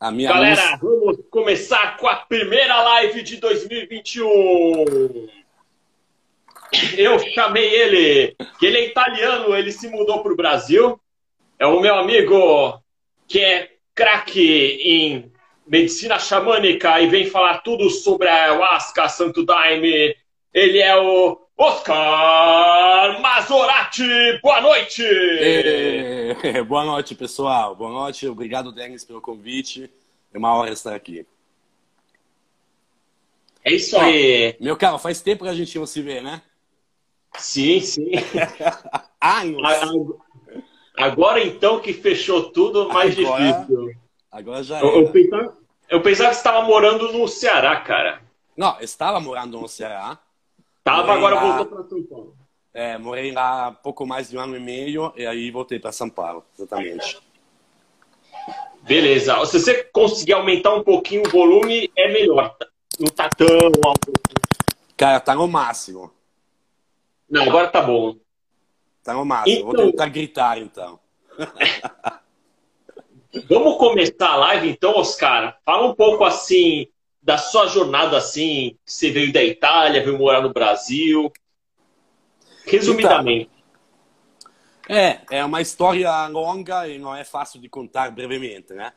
A minha Galera, vamos começar com a primeira live de 2021. Eu chamei ele, que ele é italiano, ele se mudou para o Brasil. É o meu amigo que é craque em medicina xamânica e vem falar tudo sobre a ayahuasca, Santo Daime. Ele é o Oscar Mazorati. Boa noite! Boa noite, pessoal. Boa noite. Obrigado, Denis, pelo convite. É uma honra estar aqui. É isso aí. Meu caro, faz tempo que a gente não se vê, né? Sim, sim. Anos. Agora então que fechou tudo, mais Agora- difícil. Agora já Eu, eu pensava, eu pensava que você estava morando no Ceará, cara. Não, eu estava morando no Ceará. Tava, Morei agora lá. voltou para São Paulo. É, morei lá pouco mais de um ano e meio e aí voltei para São Paulo, exatamente. Beleza. Se você conseguir aumentar um pouquinho o volume, é melhor. Não tá tão alto. Cara, tá no máximo. Não, agora tá bom. Tá no máximo. Vou Então- tentar gritar, então. Vamos começar a live então, Oscar. Fala um pouco assim da sua jornada assim, que você veio da Itália, veio morar no Brasil. Resumidamente. É, é uma história longa e não é fácil de contar brevemente, né?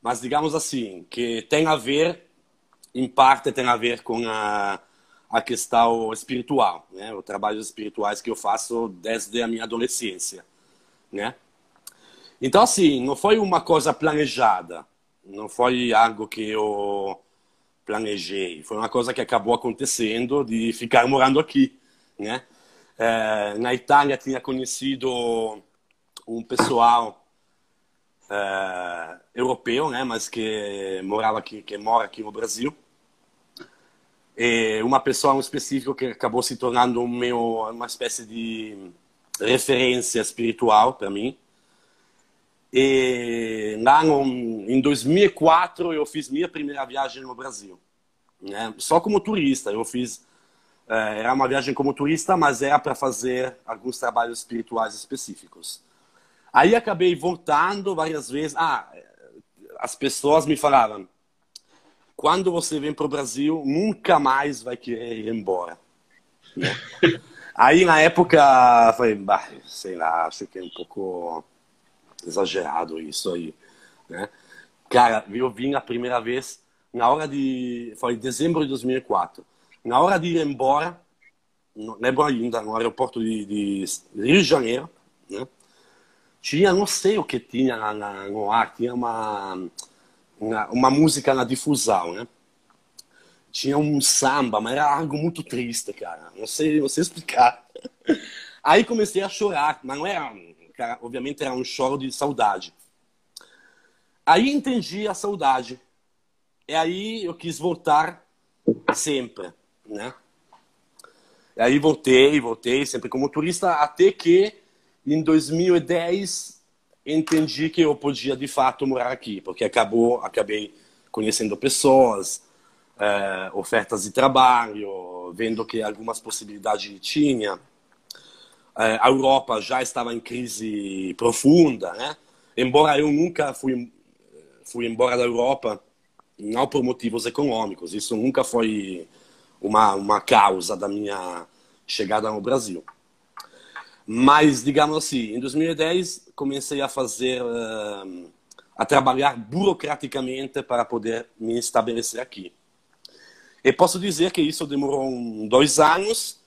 Mas digamos assim, que tem a ver, em parte tem a ver com a, a questão espiritual, né? Os trabalhos espirituais que eu faço desde a minha adolescência, né? Então, assim, não foi uma coisa planejada, não foi algo que eu planejei, foi uma coisa que acabou acontecendo de ficar morando aqui, né? Eh, na Itália tinha conhecido um pessoal eh, europeu, né, mas que morava aqui, que mora aqui no Brasil. E uma pessoa em específico que acabou se tornando um meu, uma espécie de referência espiritual para mim. E lá no, em 2004 eu fiz minha primeira viagem no Brasil, né? Só como turista, eu fiz é, era uma viagem como turista, mas era para fazer alguns trabalhos espirituais específicos. Aí acabei voltando várias vezes. Ah, as pessoas me falavam: quando você vem para o Brasil, nunca mais vai querer ir embora. Né? Aí na época, falei, bah, sei lá, acho que é um pouco exagerado isso aí, né? Cara, eu vim a primeira vez na hora de, foi em dezembro de 2004. Na hora de ir embora, não lembro ainda, no aeroporto de, de Rio de Janeiro, né? Tinha, não sei o que tinha na, na, no ar, tinha uma, uma, uma música na difusão, né? Tinha um samba, mas era algo muito triste, cara. Não sei, não sei explicar. Aí comecei a chorar, mas não era, cara, obviamente era um choro de saudade. Aí entendi a saudade. E aí eu quis voltar sempre, né? E aí voltei, voltei sempre como turista, até que em 2010 entendi que eu podia de fato morar aqui, porque acabou, acabei conhecendo pessoas, eh, ofertas de trabalho, vendo que algumas possibilidades tinha. Eh, a Europa já estava em crise profunda, né? Embora eu nunca fui fui embora da Europa não por motivos econômicos, isso nunca foi uma, uma causa da minha chegada no Brasil. Mas, digamos assim, em 2010 comecei a fazer, eh, a trabalhar burocraticamente para poder me estabelecer aqui. E posso dizer que isso demorou dois anos,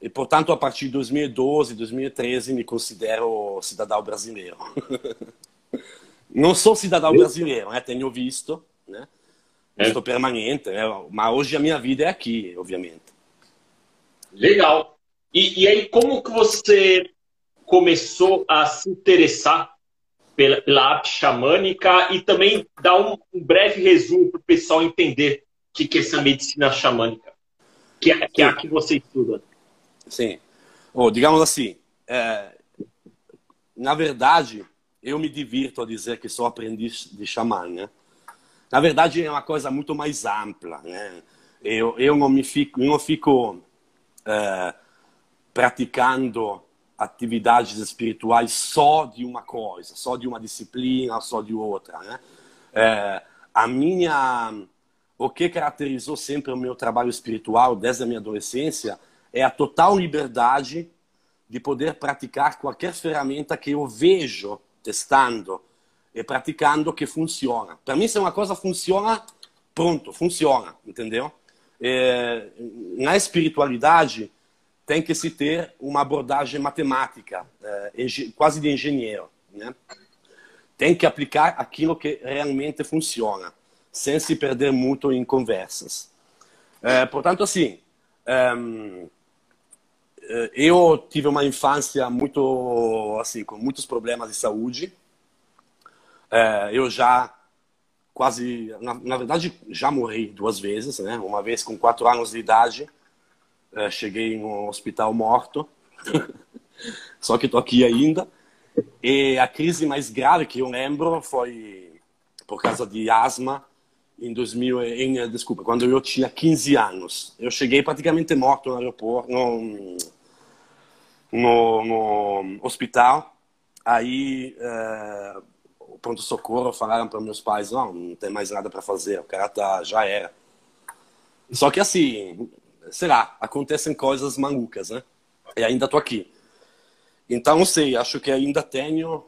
e portanto, a partir de 2012, 2013, me considero cidadão brasileiro. Não sou cidadão brasileiro, né? tenho visto, né? visto permanente, né? mas hoje a minha vida é aqui, obviamente. Legal. E, e aí, como que você começou a se interessar pela, pela arte xamânica e também dar um, um breve resumo para o pessoal entender o que, que é essa medicina xamânica, que é, que é a que você estuda? Sim. Ou, digamos assim, é, na verdade, eu me divirto a dizer que sou aprendiz de xamã, né? Na verdade, é uma coisa muito mais ampla, né? Eu, eu não me fico, não fico é, praticando atividades espirituais só de uma coisa, só de uma disciplina, só de outra, né? É, a minha, o que caracterizou sempre o meu trabalho espiritual desde a minha adolescência é a total liberdade de poder praticar qualquer ferramenta que eu vejo testando e praticando que funciona. Para mim, se uma coisa funciona, pronto, funciona, entendeu? É, na espiritualidade, tem que se ter uma abordagem matemática, é, quase de engenheiro. Né? Tem que aplicar aquilo que realmente funciona, sem se perder muito em conversas. É, portanto, assim, é, eu tive uma infância muito, assim, com muitos problemas de saúde. É, eu já quase, na, na, verdade, já morri duas vezes, né? Uma vez com quatro anos de idade, é, cheguei no hospital morto, só que estou aqui ainda. E a crise mais grave que eu lembro foi por causa de asma em 2000, em, desculpa, quando eu tinha 15 anos. Eu cheguei praticamente morto no aeroporto, no, no, no hospital. Aí é, pronto-socorro falaram para meus pais: não, não tem mais nada para fazer, o cara tá, já era. Só que assim, sei lá, acontecem coisas malucas, né? E ainda tô aqui. Então, não sei, acho que ainda tenho.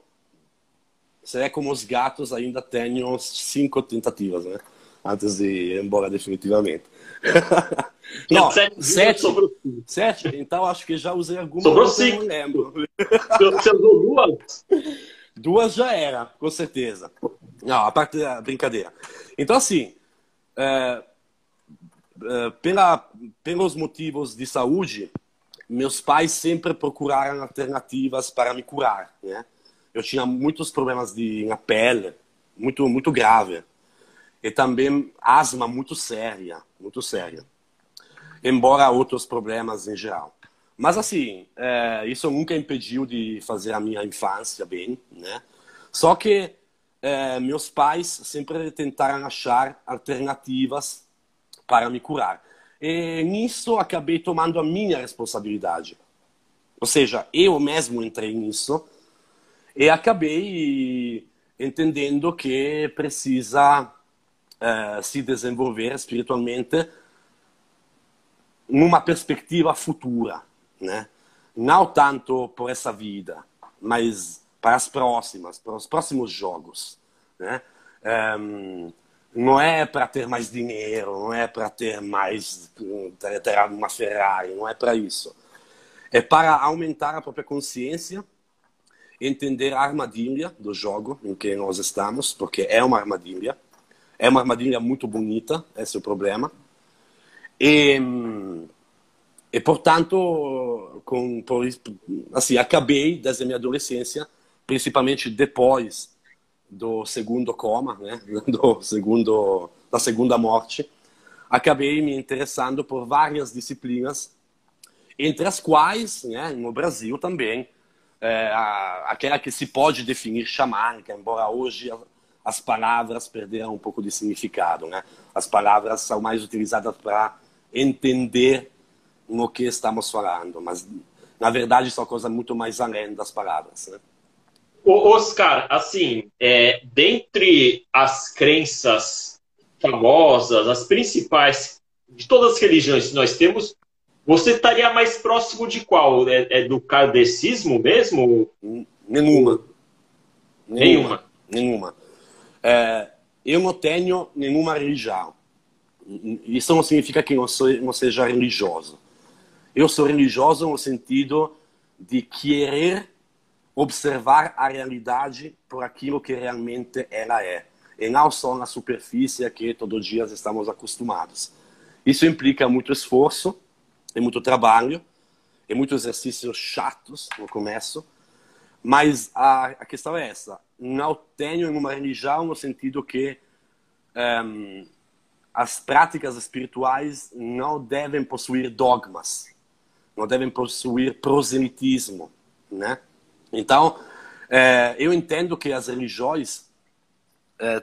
Se é como os gatos, ainda tenho cinco tentativas, né? Antes de ir embora definitivamente. não, sete. Sete, sete? Então acho que já usei algumas. Sobrou cinco. Não lembro. Você usou duas? Duas já era, com certeza. Não, a parte da brincadeira. Então, assim, é, é, pela, pelos motivos de saúde, meus pais sempre procuraram alternativas para me curar, né? Eu tinha muitos problemas de, na pele, muito, muito grave. E também asma muito séria, muito séria. Embora outros problemas em geral. Mas assim, é, isso nunca impediu de fazer a minha infância bem, né? Só que é, meus pais sempre tentaram achar alternativas para me curar. E nisso acabei tomando a minha responsabilidade. Ou seja, eu mesmo entrei nisso e acabei entendendo que precisa é, se desenvolver espiritualmente numa perspectiva futura né? Não tanto por essa vida, mas para as próximas, para os próximos jogos, né? Um, não é para ter mais dinheiro, não é para ter mais ter uma Ferrari, não é para isso. É para aumentar a própria consciência, entender a armadilha do jogo em que nós estamos, porque é uma armadilha. É uma armadilha muito bonita, esse é o problema. E, e portanto, com, por, assim, acabei desde a minha adolescência, principalmente depois do segundo coma, né, do segundo, da segunda morte, acabei me interessando por várias disciplinas, entre as quais, né, no Brasil também, é, a, aquela que se pode definir xamânica, embora hoje as palavras perderam um pouco de significado. Né? As palavras são mais utilizadas para entender no que estamos falando, mas na verdade são coisas muito mais além das palavras. Né? Oscar, assim, é, dentre as crenças famosas, as principais de todas as religiões que nós temos, você estaria mais próximo de qual? É, é do kardecismo mesmo? Nenhuma. Nenhuma. Nenhuma. É, eu não tenho nenhuma religião. Isso não significa que não seja religioso. Eu sou religioso no sentido de querer observar a realidade por aquilo que realmente ela é, e não só na superfície que todos os dias estamos acostumados. Isso implica muito esforço, e muito trabalho, e muitos exercícios chatos no começo, mas a, a questão é essa: não tenho uma religião no sentido que um, as práticas espirituais não devem possuir dogmas não devem possuir proselitismo, né? Então, é, eu entendo que as religiões é,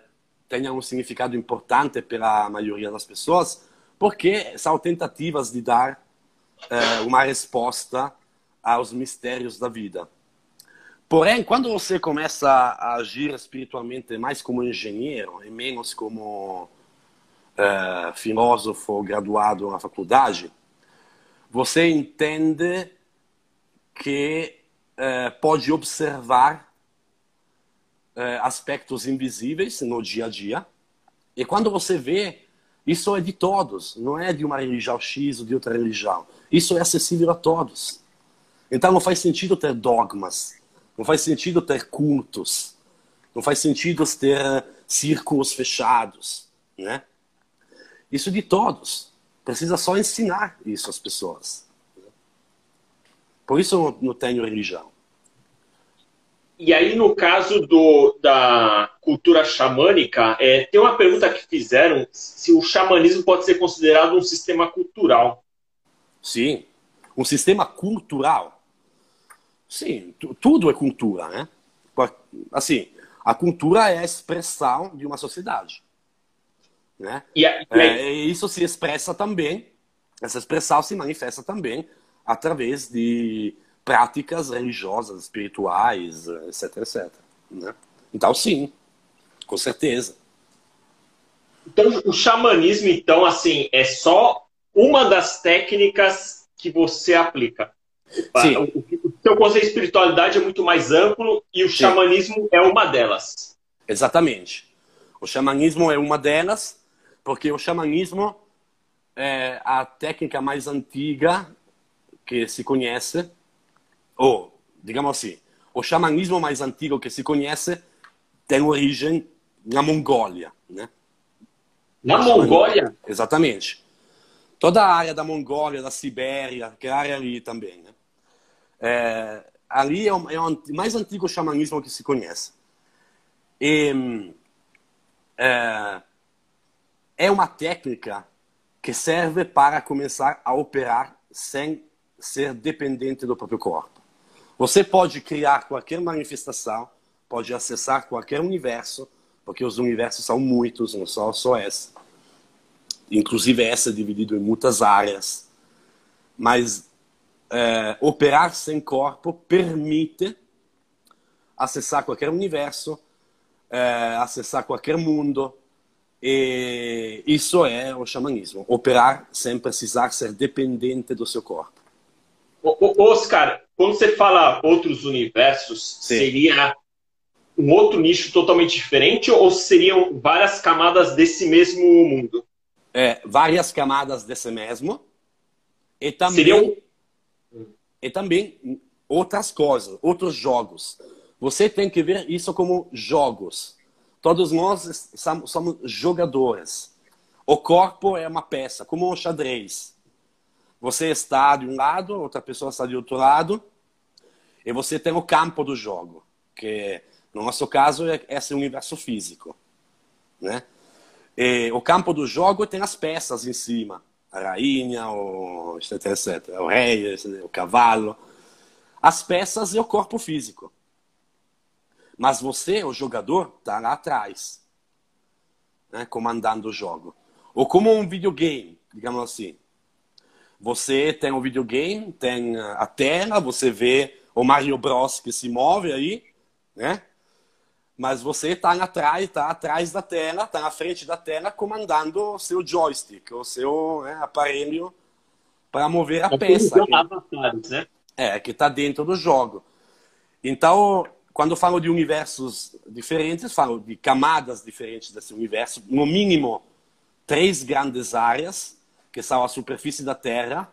tenham um significado importante para a maioria das pessoas, porque são tentativas de dar é, uma resposta aos mistérios da vida. Porém, quando você começa a agir espiritualmente mais como engenheiro e menos como uh, filósofo graduado na faculdade, você entende que uh, pode observar uh, aspectos invisíveis no dia a dia. E quando você vê, isso é de todos, não é de uma religião X ou de outra religião. Isso é acessível a todos. Então não faz sentido ter dogmas, não faz sentido ter cultos, não faz sentido ter círculos fechados, né? Isso de todos. Precisa só ensinar isso às pessoas. Por isso eu não tenho religião. E aí, no caso do, da cultura xamânica, é, tem uma pergunta que fizeram se o xamanismo pode ser considerado um sistema cultural. Sim, um sistema cultural. Sim, tudo é cultura, né? Assim, a cultura é a expressão de uma sociedade. Né? E, e é, isso se expressa também, essa expressão se manifesta também através de práticas religiosas, espirituais, etc, etc. Né? Então, sim, com certeza. Então, o xamanismo, então, assim, é só uma das técnicas que você aplica. Sim. O seu conceito de espiritualidade é muito mais amplo e o sim. xamanismo é uma delas. Exatamente. O xamanismo é uma delas porque o xamanismo é a técnica mais antiga que se conhece, ou, digamos assim, o xamanismo mais antigo que se conhece tem origem na Mongólia, né? Na Mongólia? Exatamente. Toda a área da Mongólia, da Sibéria, que é a área ali também, né? É, ali é o, é o, mais antigo xamanismo que se conhece. E, é, é uma técnica que serve para começar a operar sem ser dependente do próprio corpo. Você pode criar qualquer manifestação, pode acessar qualquer universo, porque os universos são muitos, não só, só esse. Inclusive essa é dividido em muitas áreas. Mas é, operar sem corpo permite acessar qualquer universo, é, acessar qualquer mundo, e isso é o xamanismo. Operar sem precisar ser dependente do seu corpo. Oscar, quando você fala outros universos, Sim. seria um outro nicho totalmente diferente ou seriam várias camadas desse mesmo mundo? É, várias camadas desse mesmo. E também, seriam... e também outras coisas, outros jogos. Você tem que ver isso como jogos. Todos nós somos jogadores. O corpo é uma peça, como um xadrez. Você está de um lado, outra pessoa está de outro lado, e você tem o campo do jogo, que no nosso caso é esse universo físico, né? E o campo do jogo tem as peças em cima, a rainha, o etc, etc, o rei, o cavalo, as peças e o corpo físico. Mas você, o jogador, está lá atrás, né, comandando o jogo. Ou como um videogame, digamos assim. Você tem um videogame, tem a tela, você vê o Mario Bros que se move aí, né? Mas você está atrás, está atrás da tela, está na frente da tela, comandando o seu joystick, o seu né, aparelho para mover a é peça. Que, né? É, que está dentro do jogo. Então, quando falo de universos diferentes, falo de camadas diferentes desse universo, no mínimo três grandes áreas, que são a superfície da Terra,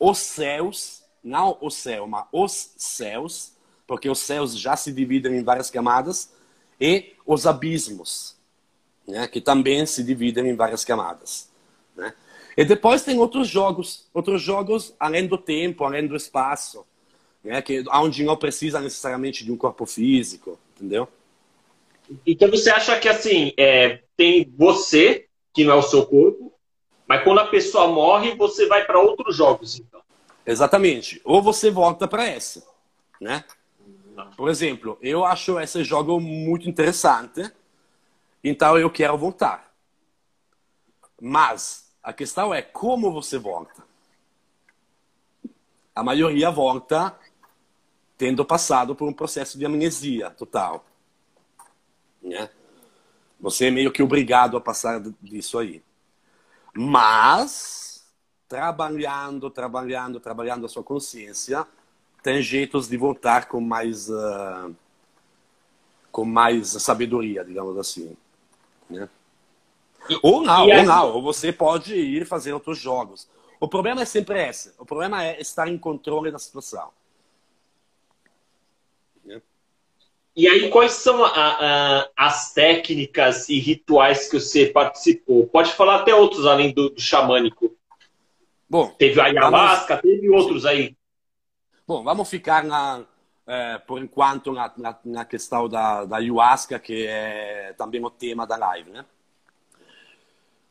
os céus, não o céu, mas os céus, porque os céus já se dividem em várias camadas, e os abismos, né, que também se dividem em várias camadas. Né? E depois tem outros jogos, outros jogos além do tempo, além do espaço né? que, onde não precisa necessariamente de um corpo físico, entendeu? Então você acha que assim, é, tem você, que não é o seu corpo, mas quando a pessoa morre, você vai para outros jogos, então. Exatamente. Ou você volta para essa, né? Por exemplo, eu acho esse jogo muito interessante, então eu quero voltar. Mas a questão é como você volta. A maioria volta tendo passado por um processo de amnesia total. Né? Você é meio que obrigado a passar disso aí. Mas, trabalhando, trabalhando, trabalhando a sua consciência, tem jeitos de voltar com mais, uh, com mais sabedoria, digamos assim. Né? Ou não, ou não. Ou você pode ir fazer outros jogos. O problema é sempre esse. O problema é estar em controle da situação. E aí, quais são a, a, as técnicas e rituais que você participou? Pode falar até outros além do, do xamânico. Bom, teve a ayahuasca, vamos... teve outros aí. Bom, vamos ficar na, é, por enquanto na, na, na, questão da, da ayahuasca, que é também o tema da live, né?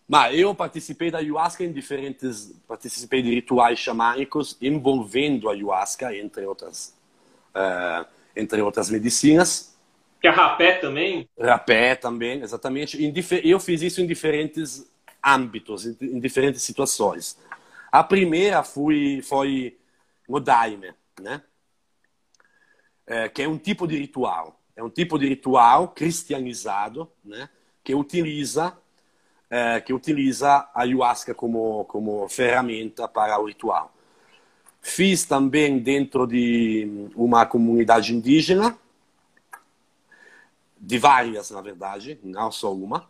Mas eu participei da ayahuasca em diferentes, participei de rituais xamânicos envolvendo a ayahuasca, entre outras, uh, entre outras medicinas. Que é rapé também? Rapé também, exatamente. Eu fiz isso em diferentes âmbitos, em diferentes situações. A primeira foi, foi o daime, né? É, que é um tipo de ritual. É um tipo de ritual cristianizado, né? Que utiliza é, que utiliza a ayahuasca como, como ferramenta para o ritual. Fiz também dentro de uma comunidade indígena, de várias, na verdade, não só uma,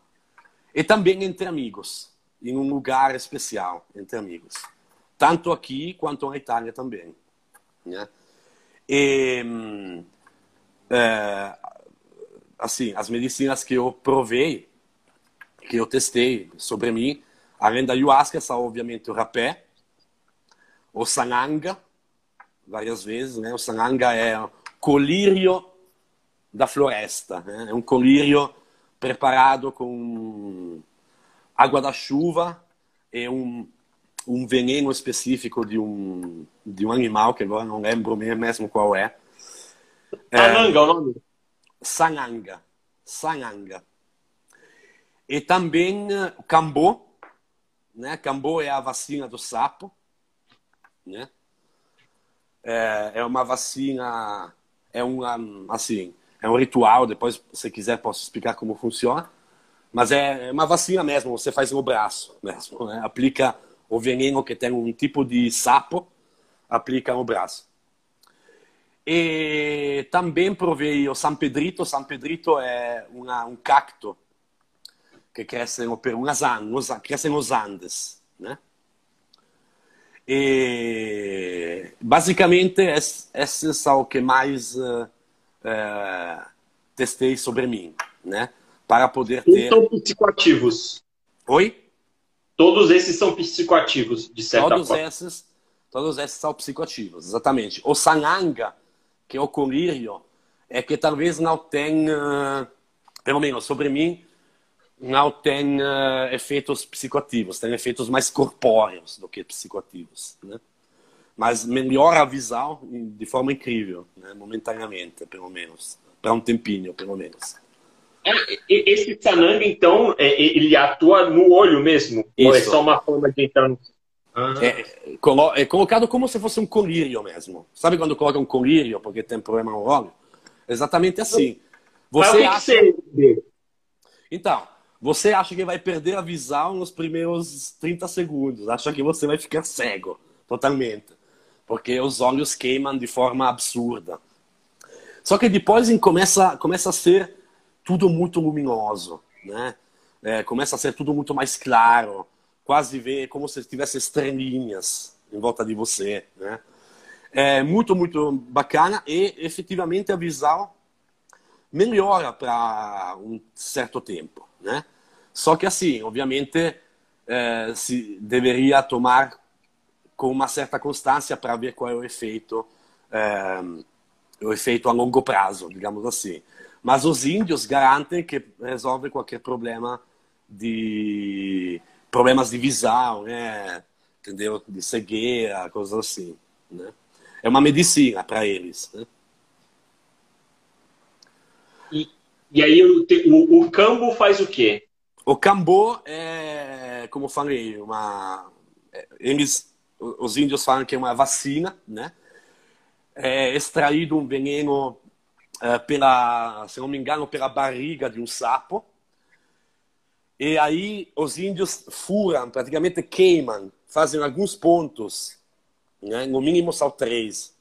e também entre amigos, em um lugar especial, entre amigos. Tanto aqui quanto na Itália também. Né? E, é, assim, as medicinas que eu provei que eu testei sobre mim, além da ayahuasca, são obviamente o rapé, o sananga, várias vezes, né? O sananga é o colírio da floresta, né? é um colírio preparado com água da chuva e um, um veneno específico de um, de um animal, que agora não lembro mesmo qual é. Sananga é o nome? Sananga. Sananga. E também eh, Cambô, né? Cambô é a vacina do sapo, né? É, é uma vacina, é uma, assim, é um ritual, depois, se quiser, posso explicar como funciona. Mas é, é uma vacina mesmo, você faz no braço mesmo, né? Aplica o veneno que tem um tipo de sapo, aplica no braço. E também provei o San Pedrito. San Pedrito é uma, um cacto que crescem umas nos, crescem nos Andes, né? E basicamente esses são o que mais uh, uh, testei sobre mim, né? Para poder ter. São psicoativos. Oi? Todos esses são psicoativos, de certa todos forma. Esses, todos esses são psicoativos, exatamente. O sananga, que é o colírio, é que talvez não tenha, pelo menos sobre mim, não tem uh, efeitos psicoativos, tem efeitos mais corpóreos do que psicoativos, né? Mas melhora a visão de forma incrível, né? momentaneamente, pelo menos, para um tempinho, pelo menos. É, esse sananga, então, é, ele atua no olho mesmo? Isso. Ou é só uma forma de entrar no... Ah. É, é, colocado como se fosse um colírio mesmo. Sabe quando coloca um colírio porque tem problema no olho? Exatamente assim. Você acha... Então, você acha que vai perder a visão nos primeiros 30 segundos, acha que você vai ficar cego totalmente, porque os olhos queimam de forma absurda. Só que depois começa, começa a ser tudo muito luminoso, né? É, começa a ser tudo muito mais claro, quase ver como se tivesse estrelinhas em volta de você, né? É muito, muito bacana e efetivamente a visão melhora para um certo tempo né? Só que assim, obviamente, é, se deveria tomar com uma certa constância para ver qual é o efeito, é, o efeito a longo prazo, digamos assim. Mas os índios garantem que resolve qualquer problema de problemas de visão, né? entendeu? De cegueira, coisas assim, né? É uma medicina para eles, né? E e aí o, o, o cambo faz o quê? O cambo é, como eu falei, uma, é, eles, os índios falam que é uma vacina, né? é extraído um veneno é, pela, se não me engano, pela barriga de um sapo. E aí os índios furam, praticamente queimam, fazem alguns pontos, né? no mínimo são três.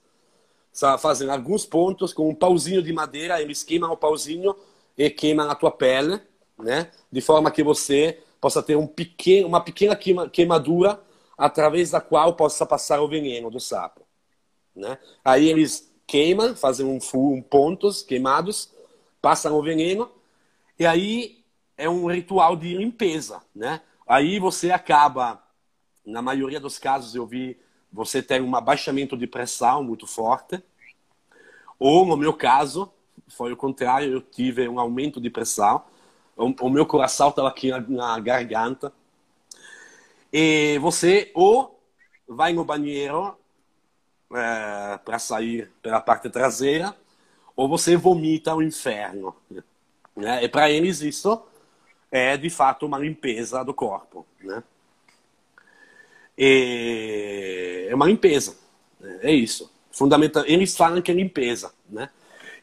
Fazem alguns pontos com um pauzinho de madeira, eles queimam o pauzinho e queimam a tua pele, né? de forma que você possa ter um pequeno, uma pequena queimadura através da qual possa passar o veneno do sapo. Né? Aí eles queimam, fazem um, um pontos queimados, passam o veneno, e aí é um ritual de limpeza, né? Aí você acaba, na maioria dos casos eu vi, você tem um abaixamento de pressão muito forte, ou no meu caso, foi o contrário, eu tive um aumento de pressão, o, o meu coração estava aqui na, na garganta, e você ou vai no banheiro é, para sair pela parte traseira, ou você vomita o inferno. Né? E para eles isso é de fato uma limpeza do corpo. Né? E é uma limpeza, né? é isso. Fundamental. Eles falam que é limpeza. Né?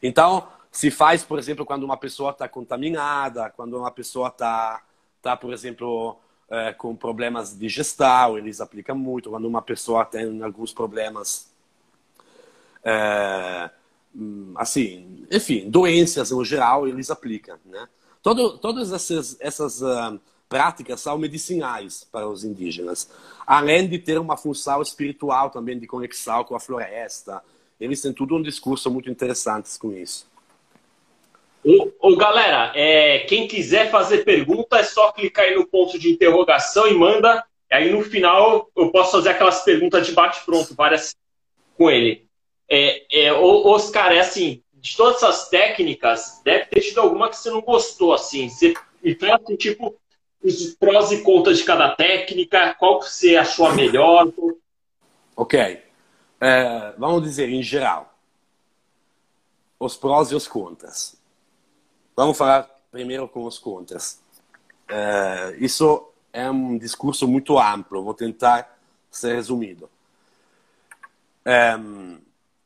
Então, se faz, por exemplo, quando uma pessoa está contaminada, quando uma pessoa está, tá, por exemplo, é, com problemas digestais, eles aplicam muito. Quando uma pessoa tem alguns problemas, é, assim, enfim, doenças no geral, eles aplicam. Né? Todo, todas essas, essas uh, práticas são medicinais para os indígenas, além de ter uma função espiritual também de conexão com a floresta. Eles têm tudo um discurso muito interessante com isso. Ô, galera, é, quem quiser fazer pergunta é só clicar aí no ponto de interrogação e manda. Aí no final eu posso fazer aquelas perguntas de bate-pronto, várias com ele. É, é, Oscar, é assim, de todas essas técnicas, deve ter tido alguma que você não gostou, assim. Você, então, assim, tipo, os prós e contras de cada técnica, qual que você achou a melhor? Ok. É, vamos dizer, em geral, os prós e os contras. Vamos falar primeiro com os contras. É, isso é um discurso muito amplo, vou tentar ser resumido. É,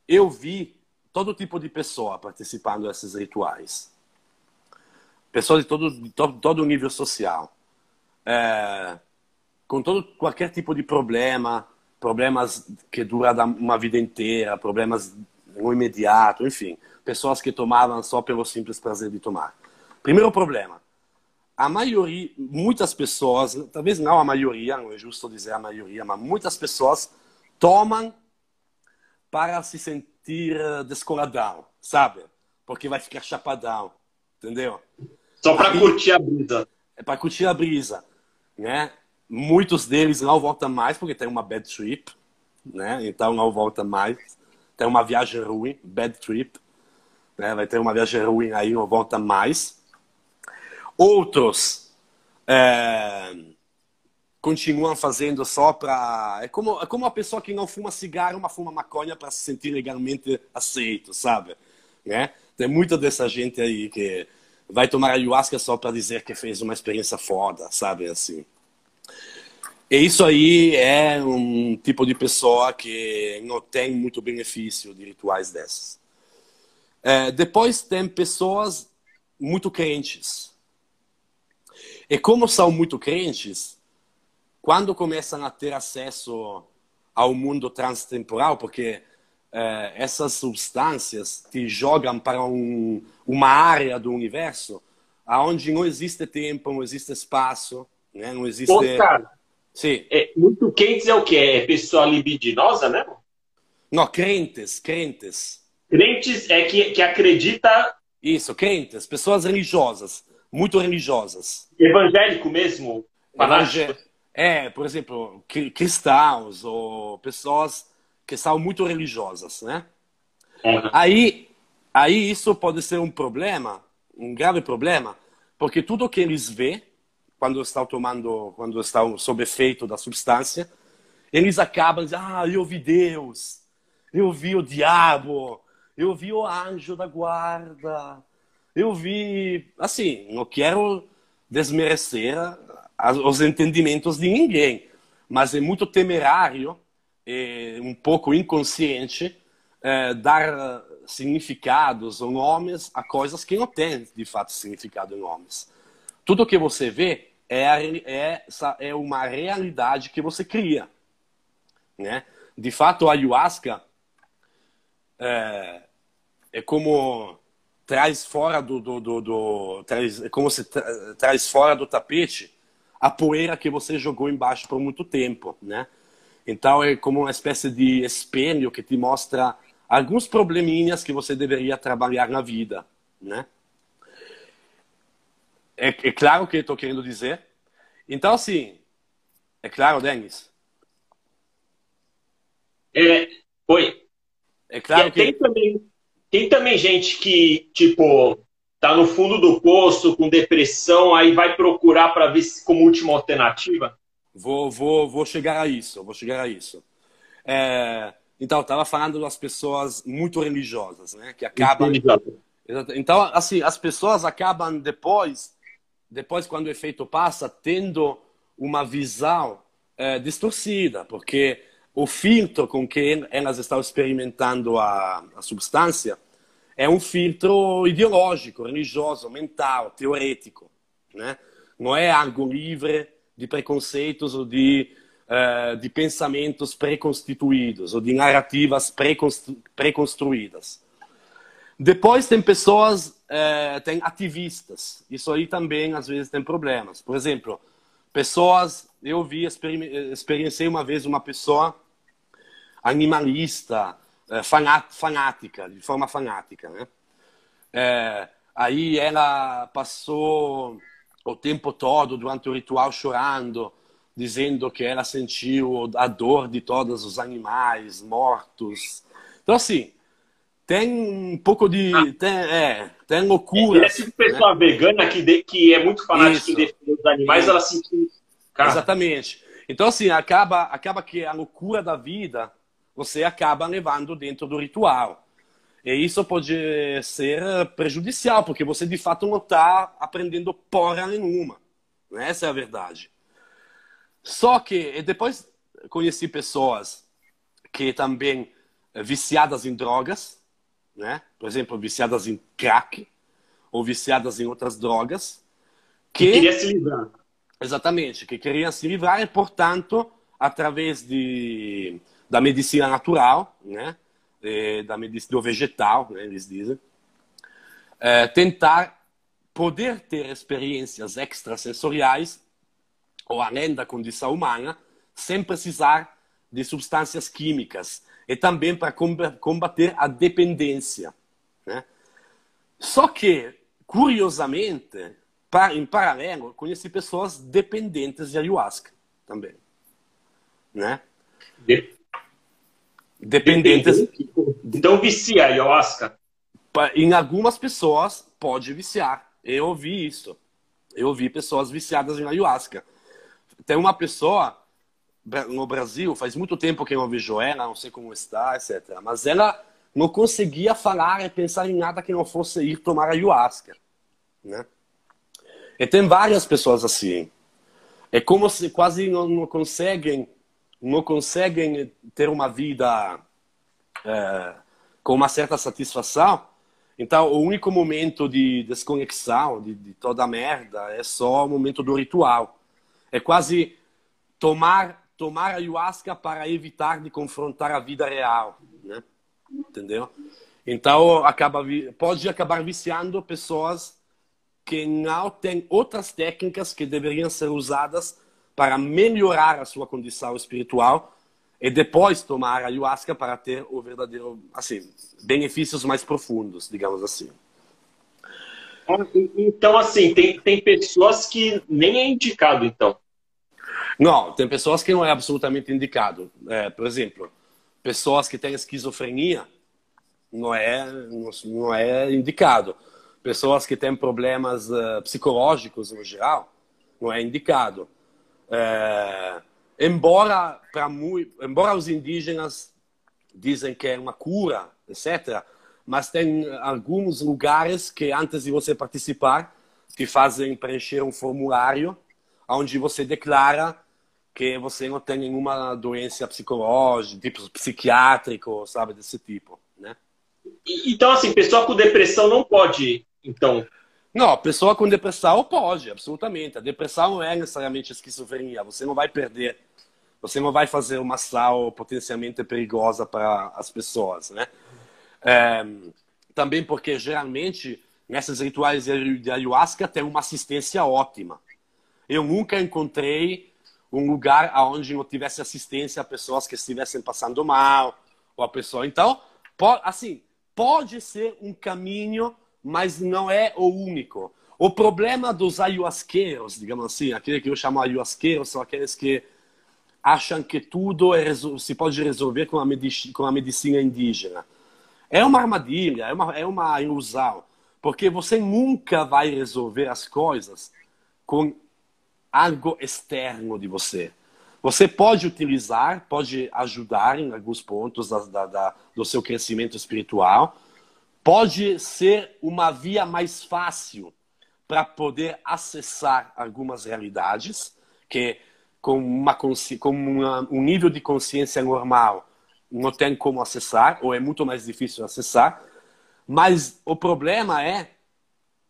eu vi todo tipo de pessoa participando desses rituais. Pessoas de todo, de todo nível social. É, com todo, qualquer tipo de problema, problemas que duram uma vida inteira, problemas no imediato, enfim. Pessoas que tomavam só pelo simples prazer de tomar. Primeiro problema. A maioria, muitas pessoas, talvez não a maioria, não é justo dizer a maioria, mas muitas pessoas tomam para se sentir eh, descoladão, sabe? Porque vai ficar chapadão, entendeu? Só para curtir a brisa. É para curtir a brisa, né? Muitos deles não voltam mais porque tem uma bad trip, né? Então não volta mais. Tem uma viagem ruim, bad trip, né? Vai ter uma viagem ruim aí, não volta mais. Outros é continuam fazendo só para. É como, é como a pessoa que não fuma cigarro, mas fuma maconha para se sentir legalmente aceito, sabe? Né? Tem muita dessa gente aí que vai tomar ayahuasca só para dizer que fez uma experiência foda, sabe? Assim. E isso aí é um tipo de pessoa que não tem muito benefício de rituais desses. É, depois tem pessoas muito crentes. E como são muito crentes, quando começam a ter acesso ao mundo transtemporal, porque eh, essas substâncias te jogam para um, uma área do universo aonde não existe tempo, não existe espaço, né? não existe. Pô, cara, Sim. É, muito quentes é o que? É pessoa libidinosa mesmo? Não, crentes, crentes. Crentes é que, que acredita. Isso, crentes, pessoas religiosas, muito religiosas. Evangélico mesmo? Evangélico. É, por exemplo, cristãos ou pessoas que são muito religiosas, né? Uhum. Aí, aí isso pode ser um problema, um grave problema, porque tudo que eles vê quando estão tomando, quando estão sob efeito da substância, eles acabam dizendo, ah, eu vi Deus, eu vi o diabo, eu vi o anjo da guarda, eu vi, assim, não quero desmerecer os entendimentos de ninguém. Mas é muito temerário, é um pouco inconsciente, é, dar significados ou nomes a coisas que não têm de fato significado em nomes. Tudo que você vê é, é, é uma realidade que você cria. Né? De fato, a ayahuasca é, é como traz fora do, do, do, do traz, é como se tra, traz fora do tapete a poeira que você jogou embaixo por muito tempo, né? Então é como uma espécie de espelho que te mostra alguns probleminhas que você deveria trabalhar na vida, né? É, é claro o que estou querendo dizer. Então, assim, é claro, Denis? É, oi. É claro que... Tem também, tem também gente que, tipo, tá no fundo do poço, com depressão, aí vai procurar para ver se como última alternativa? Vou, vou, vou chegar a isso, vou chegar a isso. É, então, estava falando das pessoas muito religiosas, né? Que acabam. Então, assim, as pessoas acabam depois, depois quando o efeito passa, tendo uma visão é, distorcida, porque o filtro com que elas estão experimentando a, a substância é um filtro ideológico, religioso, mental, teorético, né? Não é algo livre de preconceitos ou de, uh, de pensamentos preconstituídos ou de narrativas preconstruídas. Depois tem pessoas, uh, tem ativistas. Isso aí também às vezes tem problemas. Por exemplo, pessoas, eu vi, experienciei uma vez uma pessoa animalista, é, fanática, de forma fanática. Né? É, aí ela passou o tempo todo durante o ritual chorando, dizendo que ela sentiu a dor de todos os animais mortos. Então, assim, tem um pouco de. Ah. Tem, é, tem loucura. É tipo pessoa né? vegana que, de, que é muito fanática dos animais, Isso. ela sentiu. Exatamente. Então, assim, acaba, acaba que a loucura da vida você acaba levando dentro do ritual. E isso pode ser prejudicial, porque você de fato não está aprendendo porra nenhuma. Essa é a verdade. Só que depois conheci pessoas que também eh, viciadas em drogas, né? por exemplo, viciadas em crack ou viciadas em outras drogas. Que, que queria se livrar. Exatamente, que queriam se livrar e, portanto, através de da medicina natural, né? É, da medicina do vegetal, né? eles dizem, é, tentar poder ter experiências extrasensoriais ou além da condição humana, sem precisar de substâncias químicas e também para combater a dependência. Né? Só que, curiosamente, em paralelo, conheci pessoas dependentes de ayahuasca também. Né? Dependentes. Então vicia a ayahuasca? Em algumas pessoas pode viciar. Eu ouvi isso. Eu ouvi pessoas viciadas em ayahuasca. Tem uma pessoa no Brasil, faz muito tempo que eu vejo ela, não sei como está, etc. Mas ela não conseguia falar e pensar em nada que não fosse ir tomar ayahuasca. Né? E tem várias pessoas assim. É como se quase não, não conseguem não conseguem ter uma vida é, com uma certa satisfação. Então, o único momento de desconexão de, de, toda a merda é só o momento do ritual. É quase tomar tomar ayahuasca para evitar de confrontar a vida real, né? Entendeu? Então, acaba pode acabar viciando pessoas que não têm outras técnicas que deveriam ser usadas para melhorar a sua condição espiritual e depois tomar ayahuasca para ter o verdadeiro, assim, benefícios mais profundos, digamos assim. Então, assim, tem, tem pessoas que nem é indicado, então. Não, tem pessoas que não é absolutamente indicado. É, por exemplo, pessoas que têm esquizofrenia não é, não é indicado. Pessoas que têm problemas uh, psicológicos no geral não é indicado. É, embora, para embora os indígenas dizem que é uma cura, etc., mas tem alguns lugares que antes de você participar te fazem preencher um formulário onde você declara que você não tem nenhuma doença psicológica, tipo psiquiátrico, sabe, desse tipo. né? Então, assim, pessoa com depressão não pode, então... Não, pessoa com depressão pode, absolutamente. A depressão não é necessariamente esquizofrenia. Você não vai perder, você não vai fazer uma sal potencialmente perigosa para as pessoas, né? É, também porque geralmente nesses rituais de ayahuasca tem uma assistência ótima. Eu nunca encontrei um lugar onde não tivesse assistência a pessoas que estivessem passando mal ou a pessoa. Então, assim, pode ser um caminho, mas não é o único. O problema dos ayahuasqueiros, digamos assim, aqueles que eu chamo ayahuasqueiros, são aqueles que acham que tudo é, se pode resolver com a, medicina, com a medicina indígena. É uma armadilha, é uma, é uma ilusão. Porque você nunca vai resolver as coisas com algo externo de você. Você pode utilizar, pode ajudar em alguns pontos da, da, da, do seu crescimento espiritual, pode ser uma via mais fácil para poder acessar algumas realidades que com, uma, com uma, um nível de consciência normal não tem como acessar ou é muito mais difícil acessar. Mas o problema é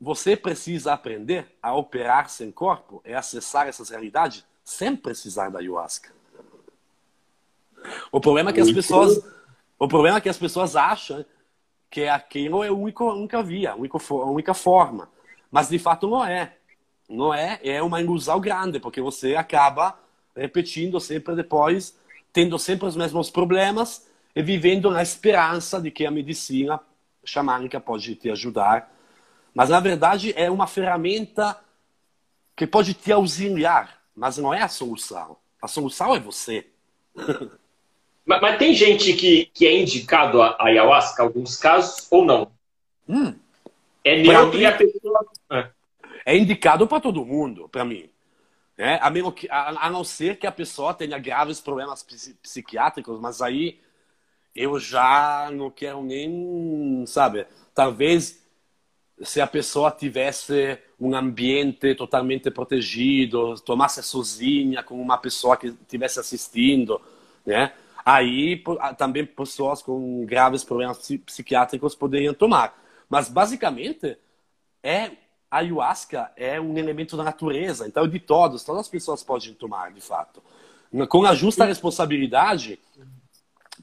você precisa aprender a operar sem corpo e acessar essas realidades sem precisar da ayahuasca. O problema é que as pessoas, o problema é que as pessoas acham que aquilo é a única, única via, a única, a única forma. Mas de fato não é. Não é, é uma ilusão grande, porque você acaba repetindo sempre depois, tendo sempre os mesmos problemas e vivendo na esperança de que a medicina xamânica pode te ajudar. Mas, na verdade, é uma ferramenta que pode te auxiliar, mas não é a solução. A solução é você. mas, mas, tem gente que, que é indicado a ayahuasca, alguns casos, ou não? Hum. É neutro e a pessoa. É, é indicado para todo mundo, para mim. É, a, a, a, não ser que a pessoa tenha graves problemas psiquiátricos, mas aí eu já não quero nem, sabe, talvez se a pessoa tivesse um ambiente totalmente protegido, tomasse sozinha com uma pessoa que estivesse assistindo, né? Aí também pessoas com graves problemas psiquiátricos poderiam tomar. Mas basicamente é a ayahuasca é um elemento da natureza, então de todos, todas as pessoas podem tomar, de fato. Com a justa responsabilidade,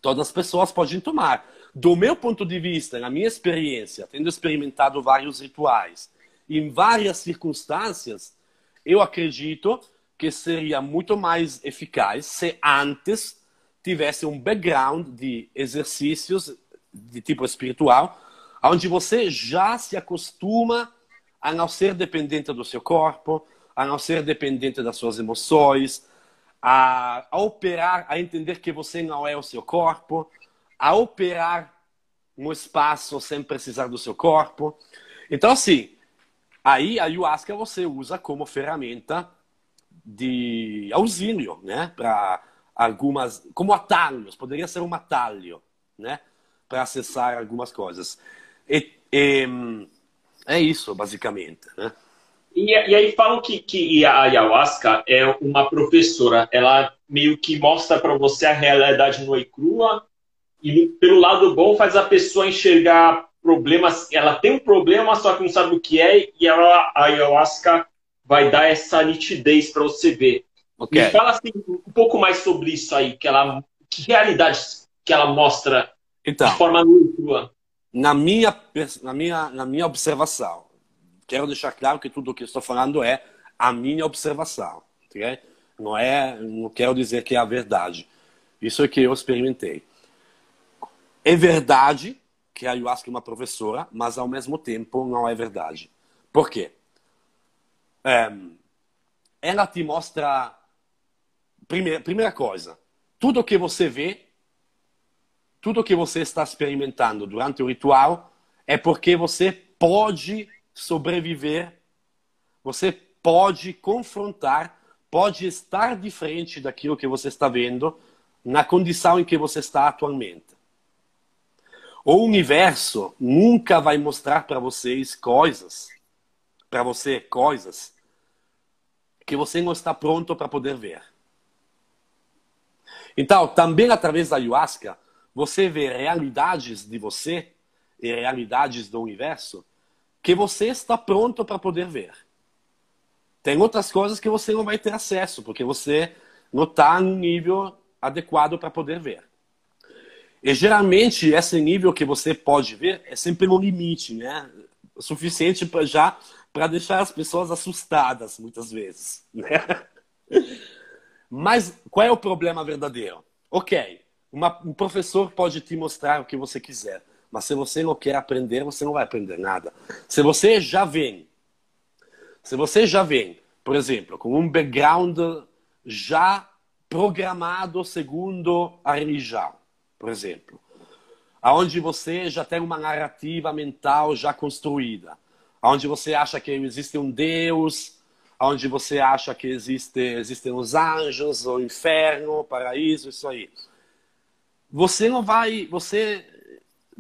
todas as pessoas podem tomar. Do meu ponto de vista, na minha experiência, tendo experimentado vários rituais, em várias circunstâncias, eu acredito que seria muito mais eficaz se antes tivesse um background de exercícios de tipo espiritual, onde você já se acostuma a não ser dependente do seu corpo, a não ser dependente das suas emoções, a, a operar, a entender que você não é o seu corpo, a operar no espaço sem precisar do seu corpo. Então, assim, aí a ayahuasca você usa como ferramenta de auxílio, né? Para algumas, como atalhos, poderia ser um atalho, né? Para acessar algumas coisas. E, e, é isso, basicamente, né? E, e, aí falam que, que a ayahuasca é uma professora, ela meio que mostra para você a realidade nua e crua, e pelo lado bom faz a pessoa enxergar problemas. Ela tem um problema, só que não sabe o que é, e ela, a ayahuasca vai dar essa nitidez para você ver. Okay. Me fala assim, um pouco mais sobre isso aí, que ela, que realidade que ela mostra então, de forma nua. Na minha, na minha, na minha observação, quero deixar claro que tudo o que estou falando é a minha observação. Okay? Não é, não quero dizer que é a verdade. Isso é que eu experimentei. É verdade que a ayahuasca é uma professora, mas ao mesmo tempo não é verdade. Por quê? É, ela te mostra. Primeira, primeira coisa, tudo que você vê, tudo que você está experimentando durante o ritual é porque você pode sobreviver, você pode confrontar, pode estar diferente daquilo que você está vendo na condição em que você está atualmente. O universo nunca vai mostrar para vocês coisas, para você coisas que você não está pronto para poder ver. Então, também através da ayahuasca, você vê realidades de você e realidades do universo que você está pronto para poder ver. Tem outras coisas que você não vai ter acesso, porque você não está no nível adequado para poder ver. E geralmente esse nível que você pode ver é sempre no limite, né? O suficiente para já para deixar as pessoas assustadas muitas vezes, né? Mas qual é o problema verdadeiro? Ok, uma, um professor pode te mostrar o que você quiser, mas se você não quer aprender, você não vai aprender nada. Se você já vem, se você já vem, por exemplo, com um background já programado segundo a religião, por exemplo, aonde você já tem uma narrativa mental já construída, aonde você acha que existe um Deus, aonde você acha que existe, existem os anjos, o inferno, o paraíso, isso aí. Você não vai, você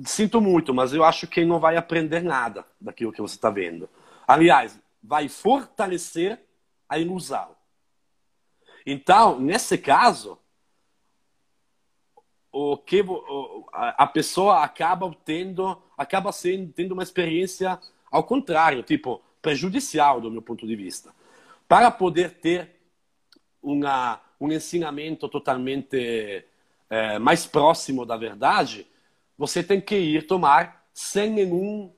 sinto muito, mas eu acho que não vai aprender nada daquilo que você está vendo. Aliás, vai fortalecer a ilusão. Então, nesse caso, o que a pessoa acaba tendo, acaba sendo tendo uma experiência ao contrário, tipo prejudicial do meu ponto de vista. Para poder ter uma, um ensinamento totalmente é, mais próximo da verdade, você tem que ir tomar sem nenhum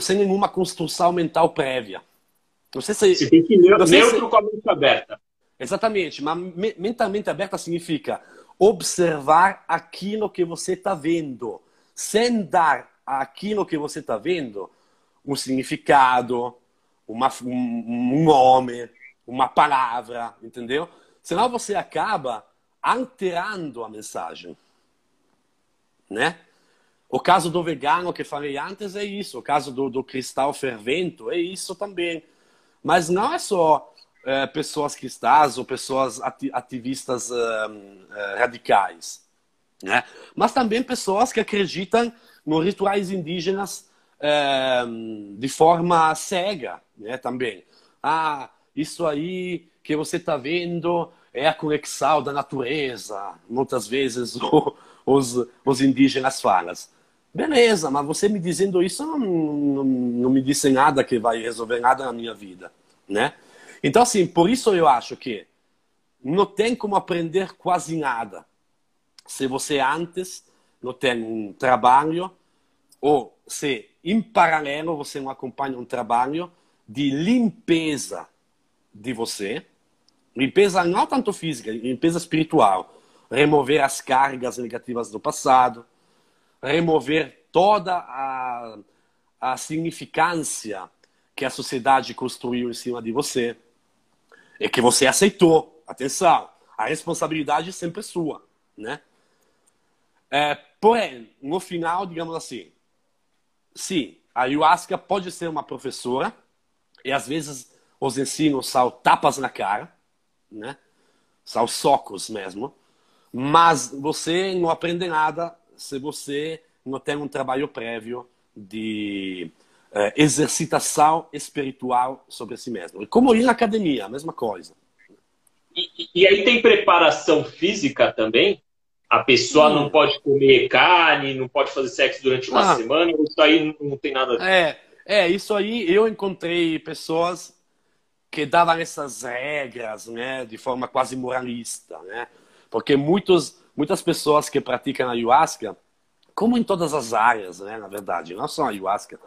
sem nenhuma construção mental prévia. Não sei se você tem que ir neutro se... com a mente aberta. Exatamente, mas mentalmente aberta significa observar aquilo que você está vendo, sem dar aquilo que você está vendo um significado, uma, um, um nome, uma palavra, entendeu? Senão você acaba alterando a mensagem, né? O caso do vegano que falei antes é isso, o caso do, do cristal fervento é isso também. Mas não é só é, pessoas cristãs ou pessoas ativistas radicais, né? Mas também pessoas que acreditam nos rituais indígenas de forma cega, né? Também. Ah, isso aí que você está vendo é a conexão da natureza. Muitas vezes os, os indígenas falam. Beleza, mas você me dizendo isso não, não, não me disse nada que vai resolver nada na minha vida, né? Então, assim, por isso eu acho que não tem como aprender quase nada. Se você antes não tem um trabalho ou se em paralelo você não acompanha um trabalho de limpeza de você, limpeza não tanto física, limpeza espiritual, remover as cargas negativas do passado, remover toda a, a significância que a sociedade construiu em cima de você e que você aceitou. Atenção, a responsabilidade é sempre sua, né? É, porém, no final, digamos assim, sim, a ayahuasca pode ser uma professora e às vezes os ensinos são tapas na cara, né? São socos mesmo. Mas você não aprende nada se você não tem um trabalho prévio de eh, exercitação espiritual sobre si mesmo. Como ir na academia, a mesma coisa. E, e aí tem preparação física também? A pessoa hum. não pode comer carne, não pode fazer sexo durante uma ah. semana, isso aí não tem nada a ver. É, é, isso aí eu encontrei pessoas que davam essas regras, né, de forma quase moralista, né? Porque muitos, muitas pessoas que praticam ayahuasca, como em todas as áreas, né, na verdade, não só a ayahuasca,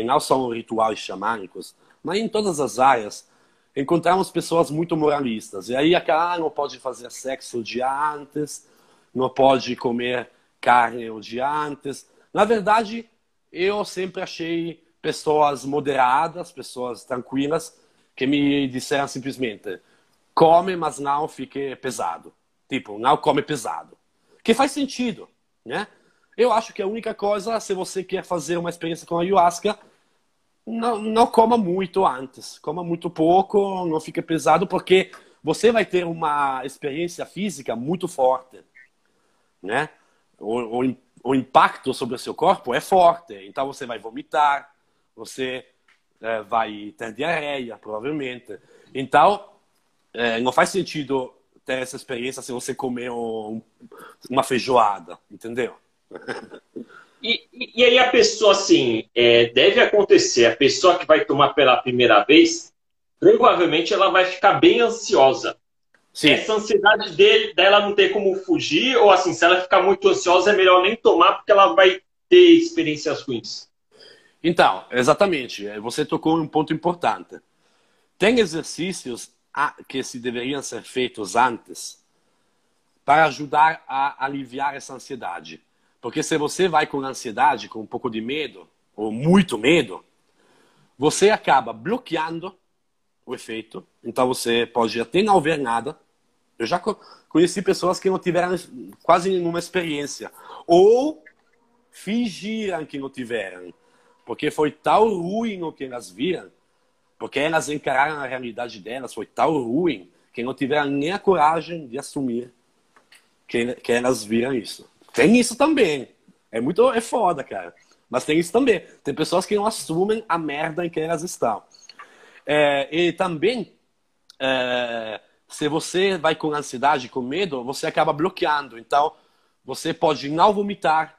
e não só rituais xamânicos, mas em todas as áreas, encontramos pessoas muito moralistas. E aí, ah, não pode fazer sexo dia antes, não pode comer carne o dia antes. Na verdade, eu sempre achei pessoas moderadas, pessoas tranquilas, que me disseram simplesmente: come, mas não fique pesado. Tipo, não come pesado. Que faz sentido, né? Eu acho que a única coisa, se você quer fazer uma experiência com a ayahuasca, não, não coma muito antes. Coma muito pouco, não fique pesado, porque você vai ter uma experiência física muito forte, né? O, o, o impacto sobre o seu corpo é forte. Então você vai vomitar, você é, vai ter diarreia, provavelmente. Então, é, não faz sentido ter essa experiência se você comer um, uma feijoada, entendeu? E, e, aí a pessoa, assim, é, deve acontecer, a pessoa que vai tomar pela primeira vez, provavelmente ela vai ficar bem ansiosa. Sim. Essa ansiedade dele, dela não ter como fugir, ou assim, se ela ficar muito ansiosa, é melhor nem tomar, porque ela vai ter experiências ruins. Então, exatamente, é, você tocou em um ponto importante. Tem exercícios que se deveriam ser feitos antes para ajudar a aliviar essa ansiedade. Porque se você vai com ansiedade, com um pouco de medo, ou muito medo, você acaba bloqueando o efeito. Então você pode até não ver nada. Eu já conheci pessoas que não tiveram quase nenhuma experiência. Ou fingiram que não tiveram. Porque foi tão ruim o que elas viram porque elas encararam a realidade delas, foi tão ruim que não tiveram nem a coragem de assumir que, que elas viram isso. Tem isso também. É muito é foda, cara. Mas tem isso também. Tem pessoas que não assumem a merda em que elas estão. É, e também, é, se você vai com ansiedade, com medo, você acaba bloqueando. Então, você pode não vomitar.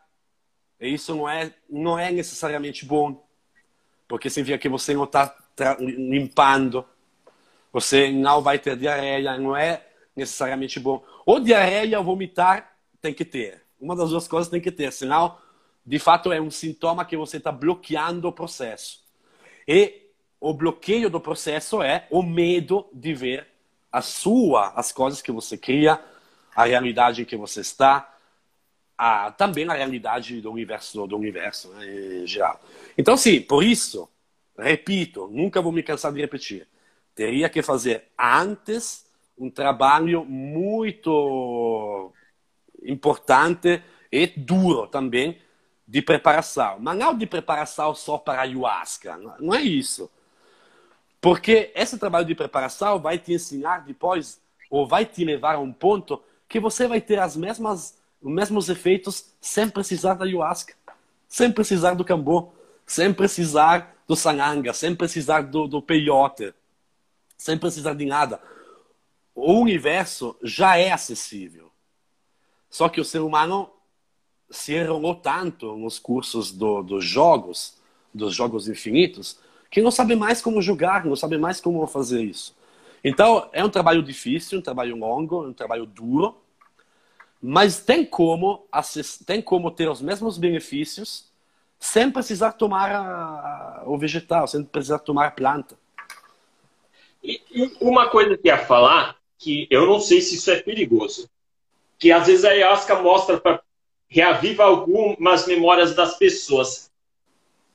E isso não é, não é necessariamente bom. Porque significa que você não está limpando. Você não vai ter diarreia, não é necessariamente bom. Ou diarreia ou vomitar tem que ter. Uma das duas coisas tem que ter, senão, de fato, é um sintoma que você está bloqueando o processo. E o bloqueio do processo é o medo de ver a sua, as coisas que você cria, a realidade em que você está, a, também a realidade do universo, do universo né, em geral. Então, sim, por isso, repito, nunca vou me cansar de repetir, teria que fazer antes um trabalho muito importante e duro também de preparação. Mas não de preparação só para ayahuasca, não é isso. Porque esse trabalho de preparação vai te ensinar depois, ou vai te levar a um ponto que você vai ter as mesmas, os mesmos efeitos sem precisar da ayahuasca, sem precisar do cambô, sem precisar do sananga, sem precisar do, do peyote, sem precisar de nada. O universo já é acessível. Só que o ser humano se enrolou tanto nos cursos do, dos jogos, dos jogos infinitos, que não sabe mais como jogar, não sabe mais como fazer isso. Então, é um trabalho difícil, um trabalho longo, um trabalho duro, mas tem como, tem como ter os mesmos benefícios sem precisar tomar a, o vegetal, sem precisar tomar a planta. E, e uma coisa que ia falar, que eu não sei se isso é perigoso, que às vezes a ayahuasca mostra para reaviva algumas memórias das pessoas.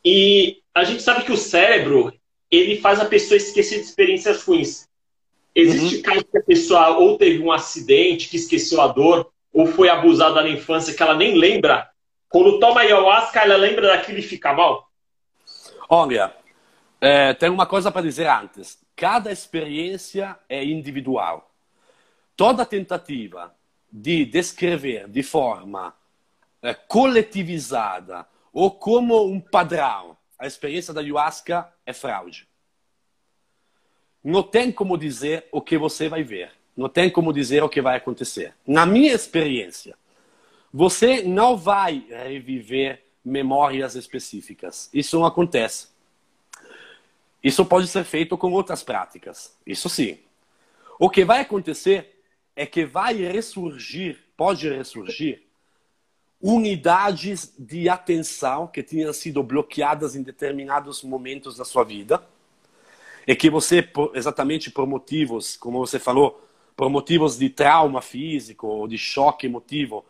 E a gente sabe que o cérebro ele faz a pessoa esquecer de experiências ruins. Existe uhum. caso que a pessoa ou teve um acidente que esqueceu a dor, ou foi abusada na infância que ela nem lembra quando toma ayahuasca, ela lembra daquilo e fica mal? Olha, é, tem uma coisa para dizer antes. Cada experiência é individual. Toda tentativa de descrever de forma é, coletivizada ou como um padrão a experiência da ayahuasca é fraude. Não tem como dizer o que você vai ver. Não tem como dizer o que vai acontecer. Na minha experiência, você não vai reviver memórias específicas. Isso não acontece. Isso pode ser feito com outras práticas. Isso sim. O que vai acontecer é que vai ressurgir, pode ressurgir, unidades de atenção que tinham sido bloqueadas em determinados momentos da sua vida e que você, exatamente por motivos, como você falou, por motivos de trauma físico ou de choque emotivo,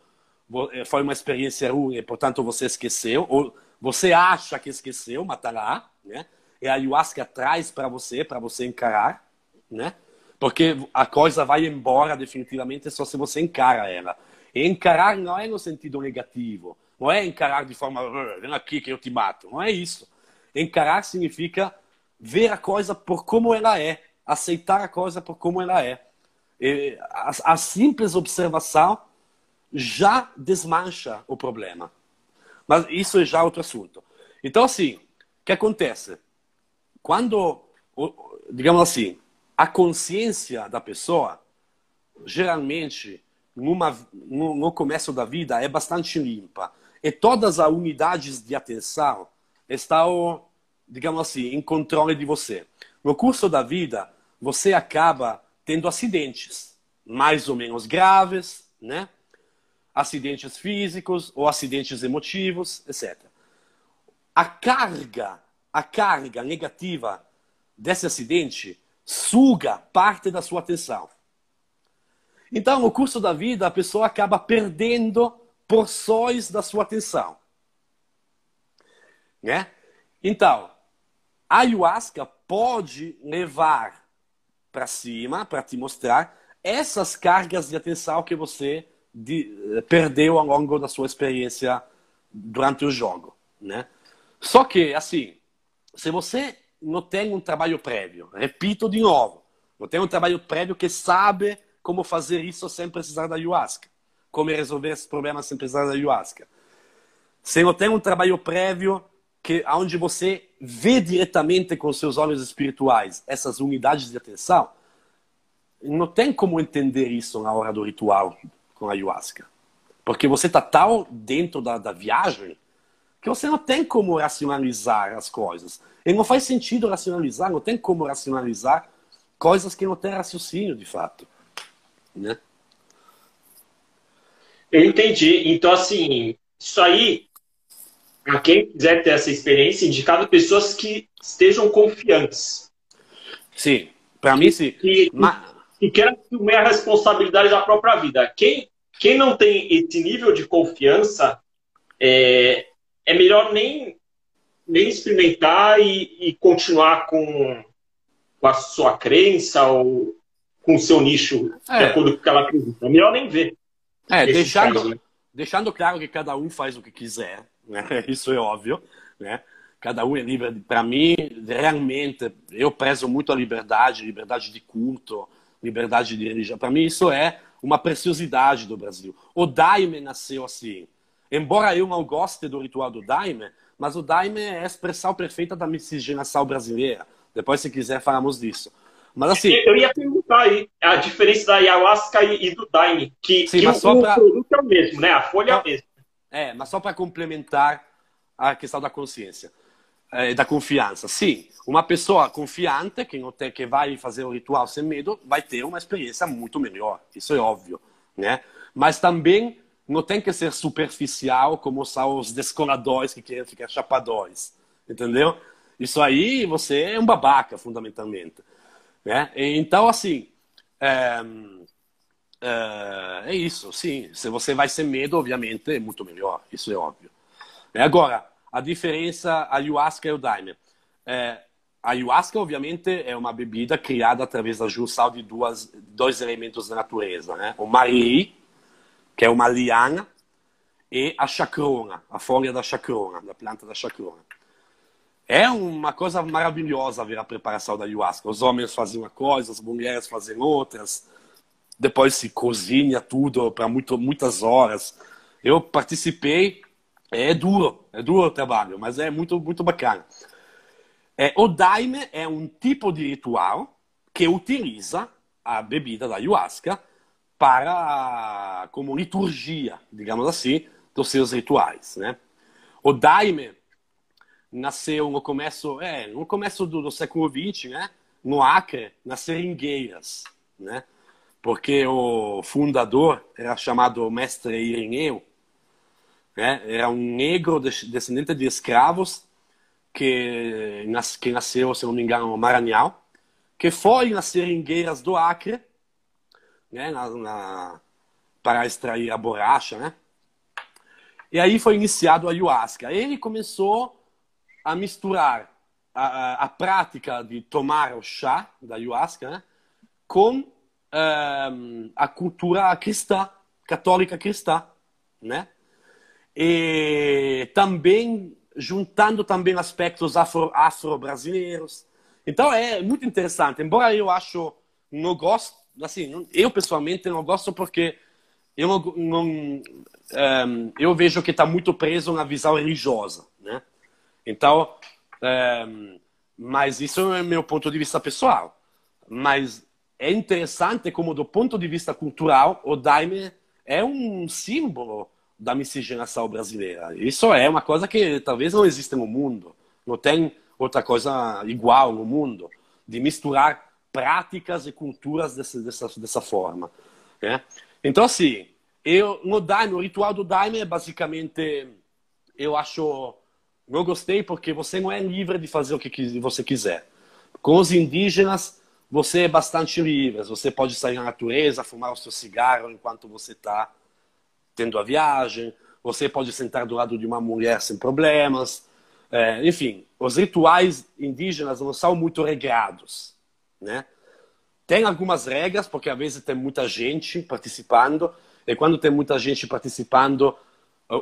eh, foi uma experiência ruim e, portanto, você esqueceu, ou você acha que esqueceu, lá, né? E a ayahuasca traz para você, para você encarar, né? Porque a coisa vai embora definitivamente só se você encara ela. E encarar não é no sentido negativo, não é encarar de forma, vem aqui que eu te mato, não é isso. Encarar significa ver a coisa por como ela é, aceitar a coisa por como ela é. E a, a simples observação já desmancha o problema. Mas isso é já outro assunto. Então, assim, o que acontece? Quando, digamos assim, a consciência da pessoa geralmente, numa, no, no começo da vida, é bastante limpa. E todas as unidades de atenção estão, digamos assim, em controle de você. No curso da vida, você acaba tendo acidentes, mais ou menos graves, né? Acidentes físicos ou acidentes emotivos, etc. A carga, a carga negativa desse acidente suga parte da sua atenção. Então, no curso da vida, a pessoa acaba perdendo porções da sua atenção. Né? Então, a ayahuasca pode levar para cima, para te mostrar essas cargas de atenção que você de, perdeu ao longo da sua experiência durante o jogo, né? Só que, assim, se você não tem um trabalho prévio, repito de novo, não tem um trabalho prévio que sabe como fazer isso sem precisar da ayahuasca, como resolver esses problemas sem precisar da ayahuasca. Se não tem um trabalho prévio que onde você vê diretamente com seus olhos espirituais essas unidades de atenção, não tem como entender isso na hora do ritual com a ayahuasca. Porque você está tão dentro da, da viagem que você não tem como racionalizar as coisas. E não faz sentido racionalizar, não tem como racionalizar coisas que não têm raciocínio de fato. Né? Eu entendi. Então, assim, isso aí a quem quiser ter essa experiência, indicado pessoas que estejam confiantes. Sim, para mim sim. Que, Mas... que querem assumir a responsabilidade da própria vida. Quem, quem não tem esse nível de confiança, é, é melhor nem, nem experimentar e, e continuar com, com a sua crença ou com o seu nicho, é. de acordo com o que ela acredita. É melhor nem ver. É, deixando, caso, né? deixando claro que cada um faz o que quiser né? Isso é óbvio, né? Cada um é livre. Para mim, realmente, eu prezo muito a liberdade, liberdade de culto, liberdade de religião. Para mim, isso é uma preciosidade do Brasil. O Daime nasceu assim. Embora eu não goste do ritual do Daime, mas o Daime é a expressão perfeita da miscigenação brasileira. Depois, se quiser, falamos disso. Mas assim. Eu ia perguntar aí a diferença da ayahuasca e, do Daime, que, sim, que o, pra... produto é o mesmo, né? A folha é a mesma. É, mas só para complementar a questão da consciência, é, da confiança. Sim, uma pessoa confiante que, não tem, que vai fazer o ritual sem medo vai ter uma experiência muito melhor. Isso é óbvio, né? Mas também não tem que ser superficial como são os descoladores que querem ficar chapadores, entendeu? Isso aí você é um babaca, fundamentalmente. Né? Então, assim, é, é, é isso, sim. Se você vai sem medo, obviamente, é muito melhor. Isso é óbvio. É, agora, a diferença, ayahuasca e o daime. É, a ayahuasca, obviamente, é uma bebida criada através da junção de duas, dois elementos da natureza. Né? O mariri, que é uma liana, e a chacrona, a folha da chacrona, da planta da chacrona. É uma coisa maravilhosa ver a preparação da ayahuasca. Os homens fazem uma coisa, as mulheres fazem outras depois se cozinha tudo para muitas horas. Eu participei, é duro, é duro o trabalho, mas é muito, muito bacana. É, o daime é um tipo de ritual que utiliza a bebida da ayahuasca para como liturgia, digamos assim, dos seus rituais, né? O daime nasceu no começo, é, no começo do, do século XX, né? No Acre, nas seringueiras, né? porque o fundador era chamado Mestre Ireneu, né? era um negro descendente de escravos que, que nasceu, se não me engano, no Maranhão, que foi nas seringueiras do Acre, né? Na, na, para extrair a borracha, né? E aí foi iniciado a ayahuasca. Ele começou a misturar a, a, a prática de tomar o chá da ayahuasca né? com uh, a cultura cristã, católica cristã, né? E também juntando também aspectos afro-brasileiros. Afro então é muito interessante. Embora eu acho não gosto, assim, eu pessoalmente não gosto porque eu não, não um, eu vejo que está muito preso na visão religiosa, né? Então, um, mas isso é meu ponto de vista pessoal. Mas é interessante como, do ponto de vista cultural, o daime é um símbolo da miscigenação brasileira. Isso é uma coisa que talvez não exista no mundo. Não tem outra coisa igual no mundo, de misturar práticas e culturas dessa, dessa, dessa forma. Né? Então, assim, eu, no daime, o ritual do daime é basicamente, eu acho, eu gostei porque você não é livre de fazer o que você quiser. Com os indígenas, você é bastante livre. Você pode sair na natureza, fumar o seu cigarro enquanto você está tendo a viagem. Você pode sentar do lado de uma mulher sem problemas. É, enfim, os rituais indígenas não são muito regrados, né? Tem algumas regras, porque às vezes tem muita gente participando, e quando tem muita gente participando,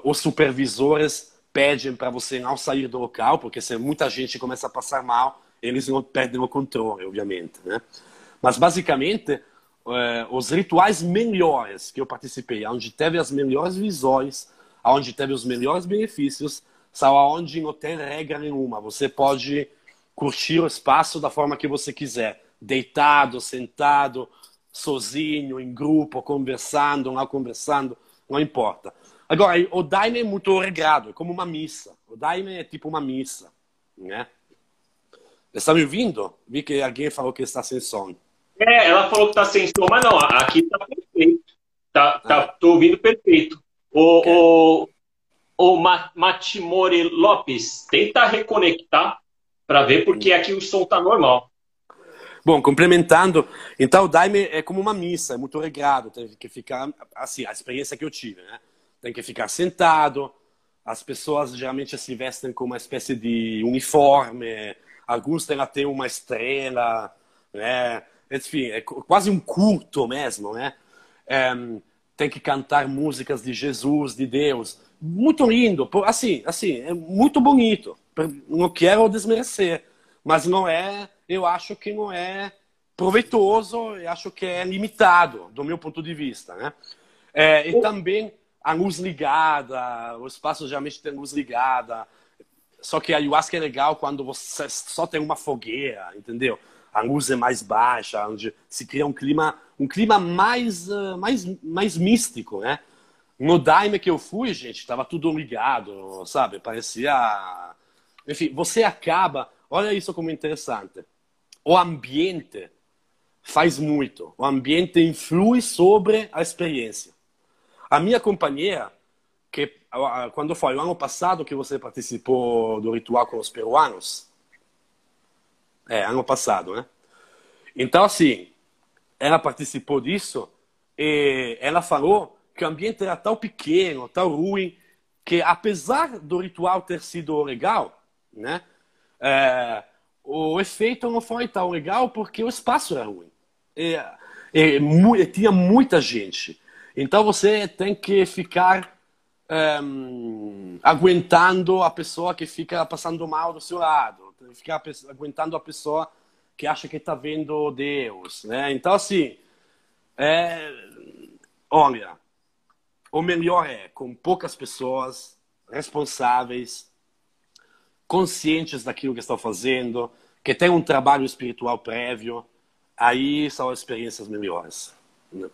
os supervisores pedem para você não sair do local, porque se muita gente começa a passar mal, eles não perdem o controle, obviamente. Né? Mas, basicamente, eh, os rituais melhores que eu participei, onde teve as melhores visões, onde teve os melhores benefícios, são onde não tem regra nenhuma. Você pode curtir o espaço da forma que você quiser deitado, sentado, sozinho, em grupo, conversando, não conversando, não importa. Agora, o Daime é muito regrado, é como uma missa. O Daime é tipo uma missa, né? Está me ouvindo? Vi que alguém falou que está sem som. É, ela falou que está sem som, mas não, aqui está perfeito. Tá, tá, ah. Tô ouvindo perfeito. O, okay. o, o Matimore Lopes, tenta reconectar para ver, porque hum. aqui o som tá normal. Bom, complementando, então o Daime é como uma missa, é muito regrado, tem que ficar, assim, a experiência que eu tive, né? Tem que ficar sentado, as pessoas geralmente se vestem com uma espécie de uniforme, alguns têm até uma estrela, né? Enfim, é quase um culto mesmo, né? É, tem que cantar músicas de Jesus, de Deus. Muito lindo, assim, assim, é muito bonito. Não quero desmerecer, mas não é eu acho que não é proveitoso, eu acho que é limitado, do meu ponto de vista. Né? É, e também a luz ligada, o espaço geralmente tem luz ligada. Só que a ayahuasca é legal quando você só tem uma fogueira, entendeu? A luz é mais baixa, onde se cria um clima, um clima mais, uh, mais, mais místico, né? No Daime que eu fui, gente, estava tudo ligado, sabe? Parecia. Enfim, você acaba. Olha isso como interessante o ambiente faz muito. O ambiente influi sobre a experiência. A minha companheira, que quando foi o ano passado que você participou do ritual com os peruanos, é, ano passado, né? Então, assim, ela participou disso e ela falou que o ambiente era tão pequeno, tão ruim, que apesar do ritual ter sido legal, né? É, o efeito não foi tão legal porque o espaço era ruim. E, e, e tinha muita gente. Então você tem que ficar um, aguentando a pessoa que fica passando mal do seu lado, tem que ficar aguentando a pessoa que acha que está vendo Deus, né? Então assim, é, olha, o melhor é com poucas pessoas responsáveis conscientes daquilo que estão fazendo, que têm um trabalho espiritual prévio, aí são as experiências melhores. Né?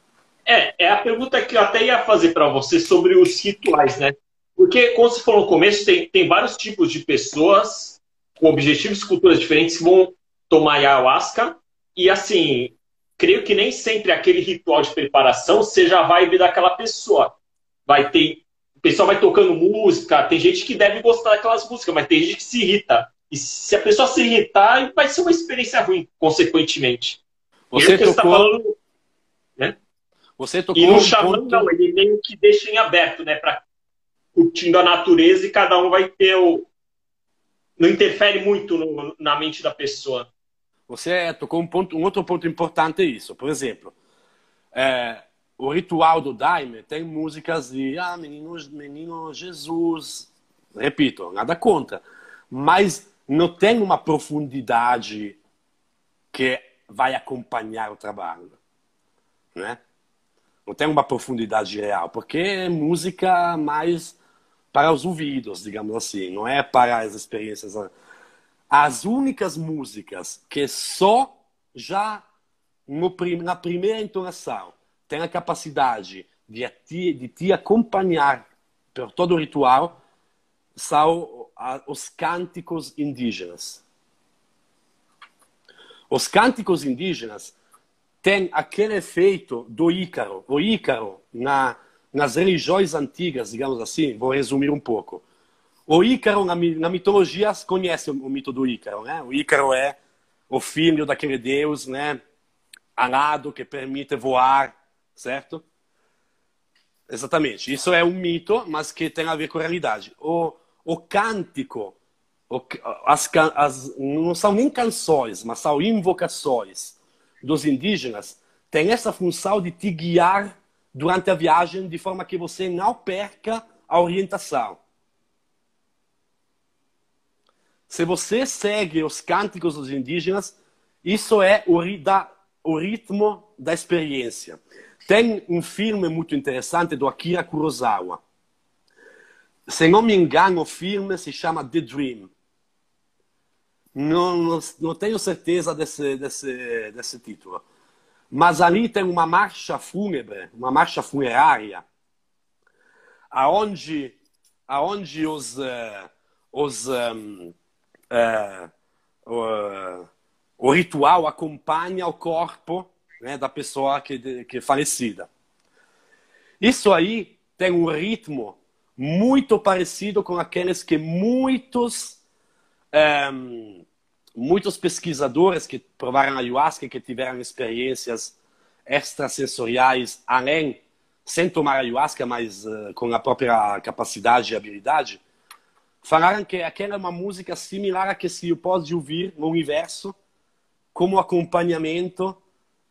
É, é a pergunta que eu até ia fazer para você sobre os rituais, né? Porque, como você falou no começo, tem, tem vários tipos de pessoas com objetivos e culturas diferentes que vão tomar ayahuasca. E, assim, creio que nem sempre aquele ritual de preparação seja a vibe daquela pessoa. Vai ter o pessoal vai tocando música, tem gente que deve gostar daquelas músicas, mas tem gente que se irrita. E se a pessoa se irritar, vai ser uma experiência ruim, consequentemente. Você tocou... Você, tá falando, né? você tocou... E no xamã, ponto... não, ele meio que deixa em aberto, né? Pra, curtindo a natureza e cada um vai ter o... Não interfere muito no, na mente da pessoa. Você tocou um, ponto, um outro ponto importante é isso. Por exemplo, é, o ritual do Daime tem músicas de ah, menino, menino Jesus. Repito, nada contra. Mas não tem uma profundidade que vai acompanhar o trabalho. Né? Não tem uma profundidade real, porque é música mais para os ouvidos, digamos assim, não é para as experiências. As únicas músicas que só já no, na primeira entonação, tem a capacidade de te, de te acompanhar por todo o ritual, são os cânticos indígenas. Os cânticos indígenas têm aquele efeito do Ícaro. O Ícaro, na, nas religiões antigas, digamos assim, vou resumir um pouco. O Ícaro, na, na mitologia, conhece o, o mito do Ícaro, né? O Ícaro é o filho daquele deus, né? Alado, que permite voar, certo? Exatamente. Isso é um mito, mas que tem a ver com a realidade. O, o cântico, o, as, as, não são nem canções, mas são invocações dos indígenas, tem essa função de te guiar durante a viagem de forma que você não perca a orientação. Se você segue os cânticos dos indígenas, isso é o, da, o ritmo da experiência. Tem um filme muito interessante do Akira Kurosawa. Se não me engano, o filme se chama The Dream. Não, não, não tenho certeza desse, desse, desse título. Mas ali tem uma marcha fúnebre, uma marcha funerária, aonde, aonde os, uh, os um, uh, uh, o ritual acompanha o corpo né, da pessoa que, que é falecida. Isso aí tem um ritmo muito parecido com aqueles que muitos ehm, muitos pesquisadores que provaram ayahuasca que tiveram experiências extrasensoriais além sem tomar ayahuasca, mas uh, com a própria capacidade e habilidade, falaram que aquela é uma música similar a que se pode ouvir no universo como acompanhamento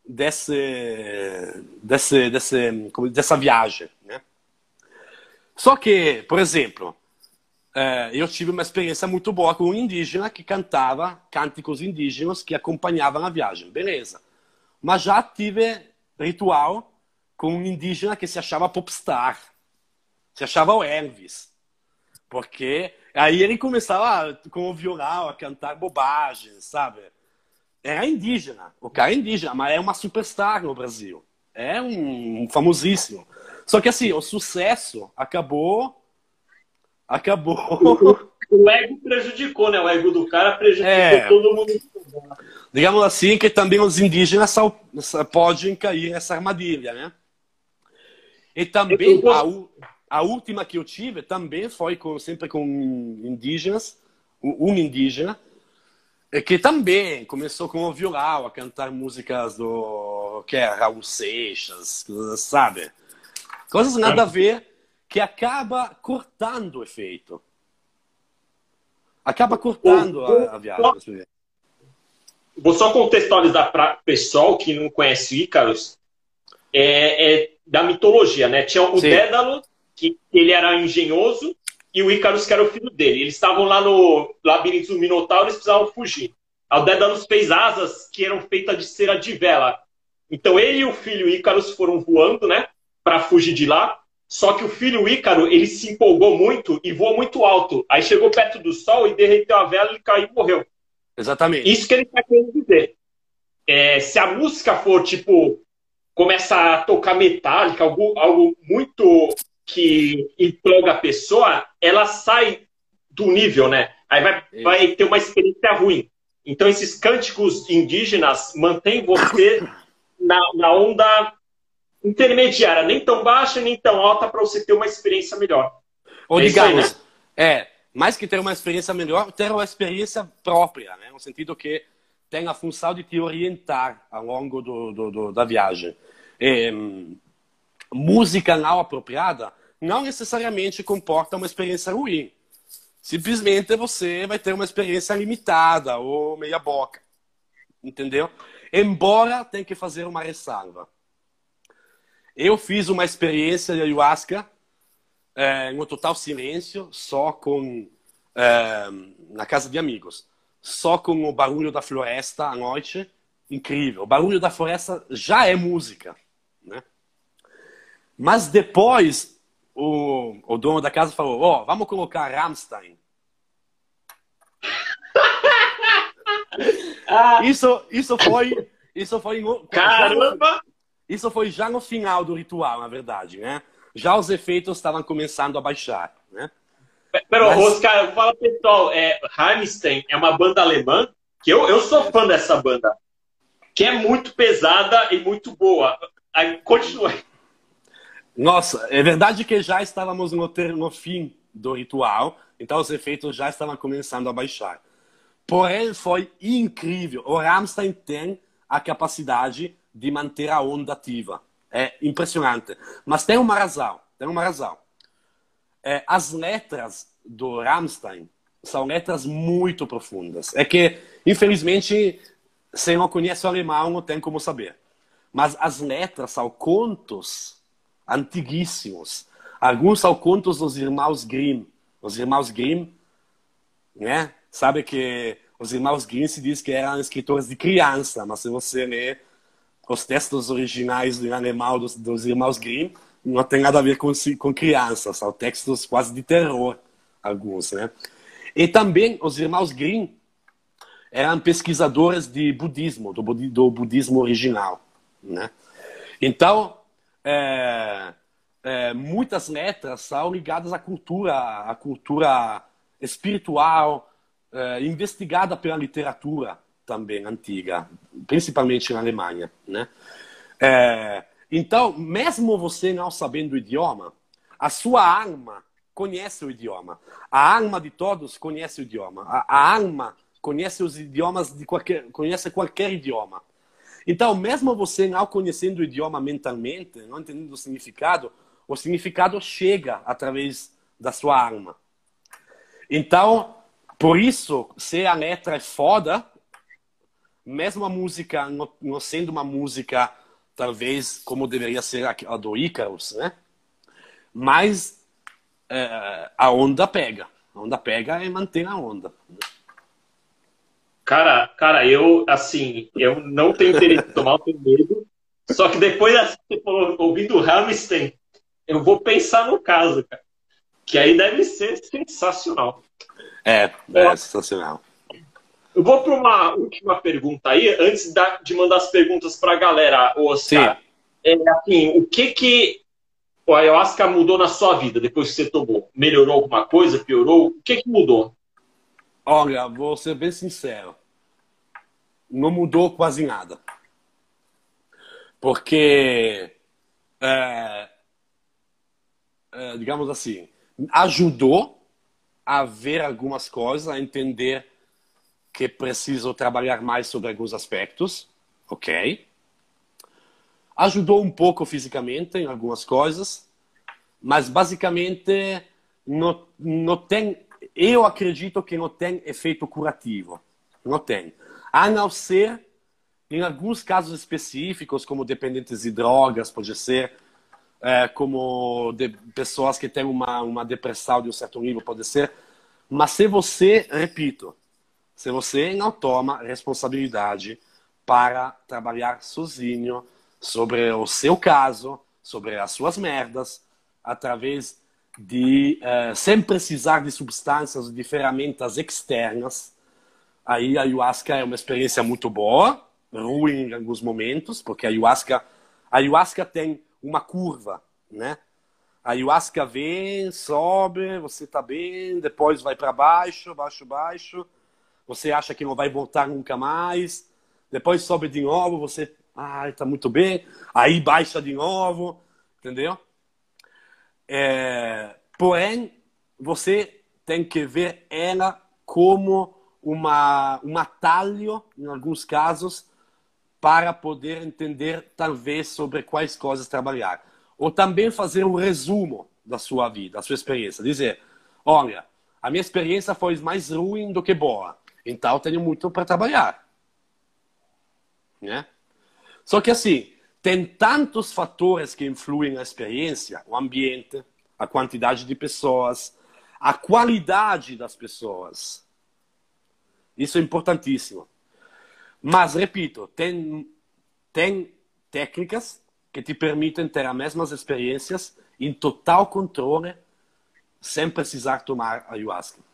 desse, desse, desse, dessa viagem. Só que, por exemplo, é, eu tive uma experiência muito boa com um indígena que cantava cânticos indígenas que acompanhavam a viagem. Beleza. Mas já tive ritual com um indígena que se achava popstar. Se achava o Elvis. Porque aí ele começava com o violão a cantar bobagens, sabe? era indígena. O cara é indígena, mas é uma superstar no Brasil. É um famosíssimo. Só que assim, o sucesso acabou. Acabou. O ego prejudicou, né? O ego do cara prejudicou é, todo mundo. Digamos assim, que também os indígenas podem cair nessa armadilha, né? E também a, a última que eu tive também foi com, sempre com indígenas, um indígena, é que também começou com o violão a cantar músicas do que é Raul Seixas, sabe? Coisas nada a ver que acaba cortando o efeito. Acaba cortando a, a viagem. Vou só contextualizar para o pessoal que não conhece Ícaros. É, é, da mitologia, né? Tinha o Sim. Dédalo, que ele era engenhoso, e o Ícaros, que era o filho dele. Eles estavam lá no labirinto do Minotauro, eles precisavam fugir. O Dédalus fez asas que eram feitas de cera de vela. Então ele e o filho Ícaros foram voando, né, para fugir de lá. Só que o filho Ícaro, ele se empolgou muito e voou muito alto. Aí chegou perto do sol e derreteu a vela, ele caiu e morreu. Exatamente. Isso que ele está querendo dizer. É, se a música for, tipo, começa a tocar metálica, algo, algo muito que empolga a pessoa, ela sai do nível, né? Aí vai, vai ter uma experiência ruim. Então, esses cânticos indígenas mantêm você na, na onda intermediária, nem tão baixa nem tão alta, para você ter uma experiência melhor. Ou é digamos, aí, né? é, mais que ter uma experiência melhor, ter uma experiência própria, né? no sentido que tem a função de te orientar ao longo do, do, do da viagem. E, hum, música não apropriada não necessariamente comporta uma experiência ruim. Simplesmente você vai ter uma experiência limitada ou meia boca. Entendeu? Embora tenha que fazer uma ressalva. Eu fiz uma experiência de ayahuasca é, em um total silêncio, só com é, na casa de amigos, só com o barulho da floresta à noite, incrível. O barulho da floresta já é música, né? Mas depois o, o dono da casa falou: Ó, oh, vamos colocar Rammstein. isso, isso foi isso foi Caramba! Isso foi já no final do ritual, na verdade, né? Já os efeitos estavam começando a baixar, né? Pero, Mas... Oscar, fala pessoal, é, Rammstein é uma banda alemã, que eu, eu sou fã dessa banda, que é muito pesada e muito boa. Aí, continue. Nossa, é verdade que já estávamos no, ter, no fim do ritual, então os efeitos já estavam começando a baixar. Porém, foi incrível. O Rammstein tem a capacidade de manter a onda ativa. É impressionante. Mas tem uma razão. Tem uma razão. É, as letras do Rammstein são letras muito profundas. É que, infelizmente, se não conhece o alemão, não tem como saber. Mas as letras são contos antiguíssimos. Alguns são contos dos irmãos Grimm. Os irmãos Grimm, né? Sabe que os irmãos Grimm se diz que eram escritores de criança, mas se você ler os textos originais em alemão dos, dos irmãos Grimm, não tem nada a ver com, com crianças, são textos quase de terror, alguns, né? E também os irmãos Grimm eram pesquisadores de budismo, do, do budismo original, né? Então, é, é, muitas letras são ligadas à cultura, à cultura espiritual, é, investigada pela literatura também antiga, principalmente na Alemanha, né? É, então, mesmo você não sabendo o idioma, a sua alma conhece o idioma. A alma de todos conhece o idioma. A, a alma conhece os idiomas de qualquer, conhece qualquer idioma. Então, mesmo você não conhecendo o idioma mentalmente, não entendendo o significado, o significado chega através da sua alma. Então, por isso, se a letra é foda, mesmo a música não, sendo uma música talvez como deveria ser a do Icarus, né? Mas é, a onda pega. A onda pega e mantém a onda. Cara, cara, eu, assim, eu não tenho interesse de tomar, eu tenho medo. Só que depois, assim, ouvindo o Hamilton, eu vou pensar no caso, cara. Que aí deve ser sensacional. É, é sensacional. Eu vou para uma última pergunta aí, antes de mandar as perguntas para a galera, Oscar. Sim. É, assim, o que que o ayahuasca mudou na sua vida depois que você tomou? Melhorou alguma coisa? Piorou? O que que mudou? Olha, vou ser bem sincero. Não mudou quase nada. Porque, é, é, digamos assim, ajudou a ver algumas coisas, a entender que preciso trabalhar mais sobre alguns aspectos, ok? Ajudou um pouco fisicamente em algumas coisas, mas basicamente não, não tem. Eu acredito que não tem efeito curativo. Não tem. A não ser em alguns casos específicos, como dependentes de drogas, pode ser, é, como pessoas que têm uma, uma depressão de um certo nível, pode ser. Mas se você, repito, se você não toma responsabilidade para trabalhar sozinho sobre o seu caso, sobre as suas merdas, através de, uh, sem precisar de substâncias, de ferramentas externas, aí a ayahuasca é uma experiência muito boa, ruim em alguns momentos, porque a ayahuasca, a ayahuasca tem uma curva, né? A ayahuasca vem, sobe, você está bem, depois vai para baixo, baixo, baixo, você acha que não vai voltar nunca mais, depois sobe de novo, você, ah, está muito bem, aí baixa de novo, entendeu? É, porém, você tem que ver ela como uma, um atalho, em alguns casos, para poder entender, talvez, sobre quais coisas trabalhar. Ou também fazer um resumo da sua vida, da sua experiência. Dizer, olha, a minha experiência foi mais ruim do que boa. Então, tenho muito para trabalhar. Né? Só que assim, tem tantos fatores que influem na experiência, o ambiente, a quantidade de pessoas, a qualidade das pessoas. Isso é importantíssimo. Mas, repito, tem, tem técnicas que te permitem ter as mesmas experiências em total controle, sem precisar tomar ayahuasca.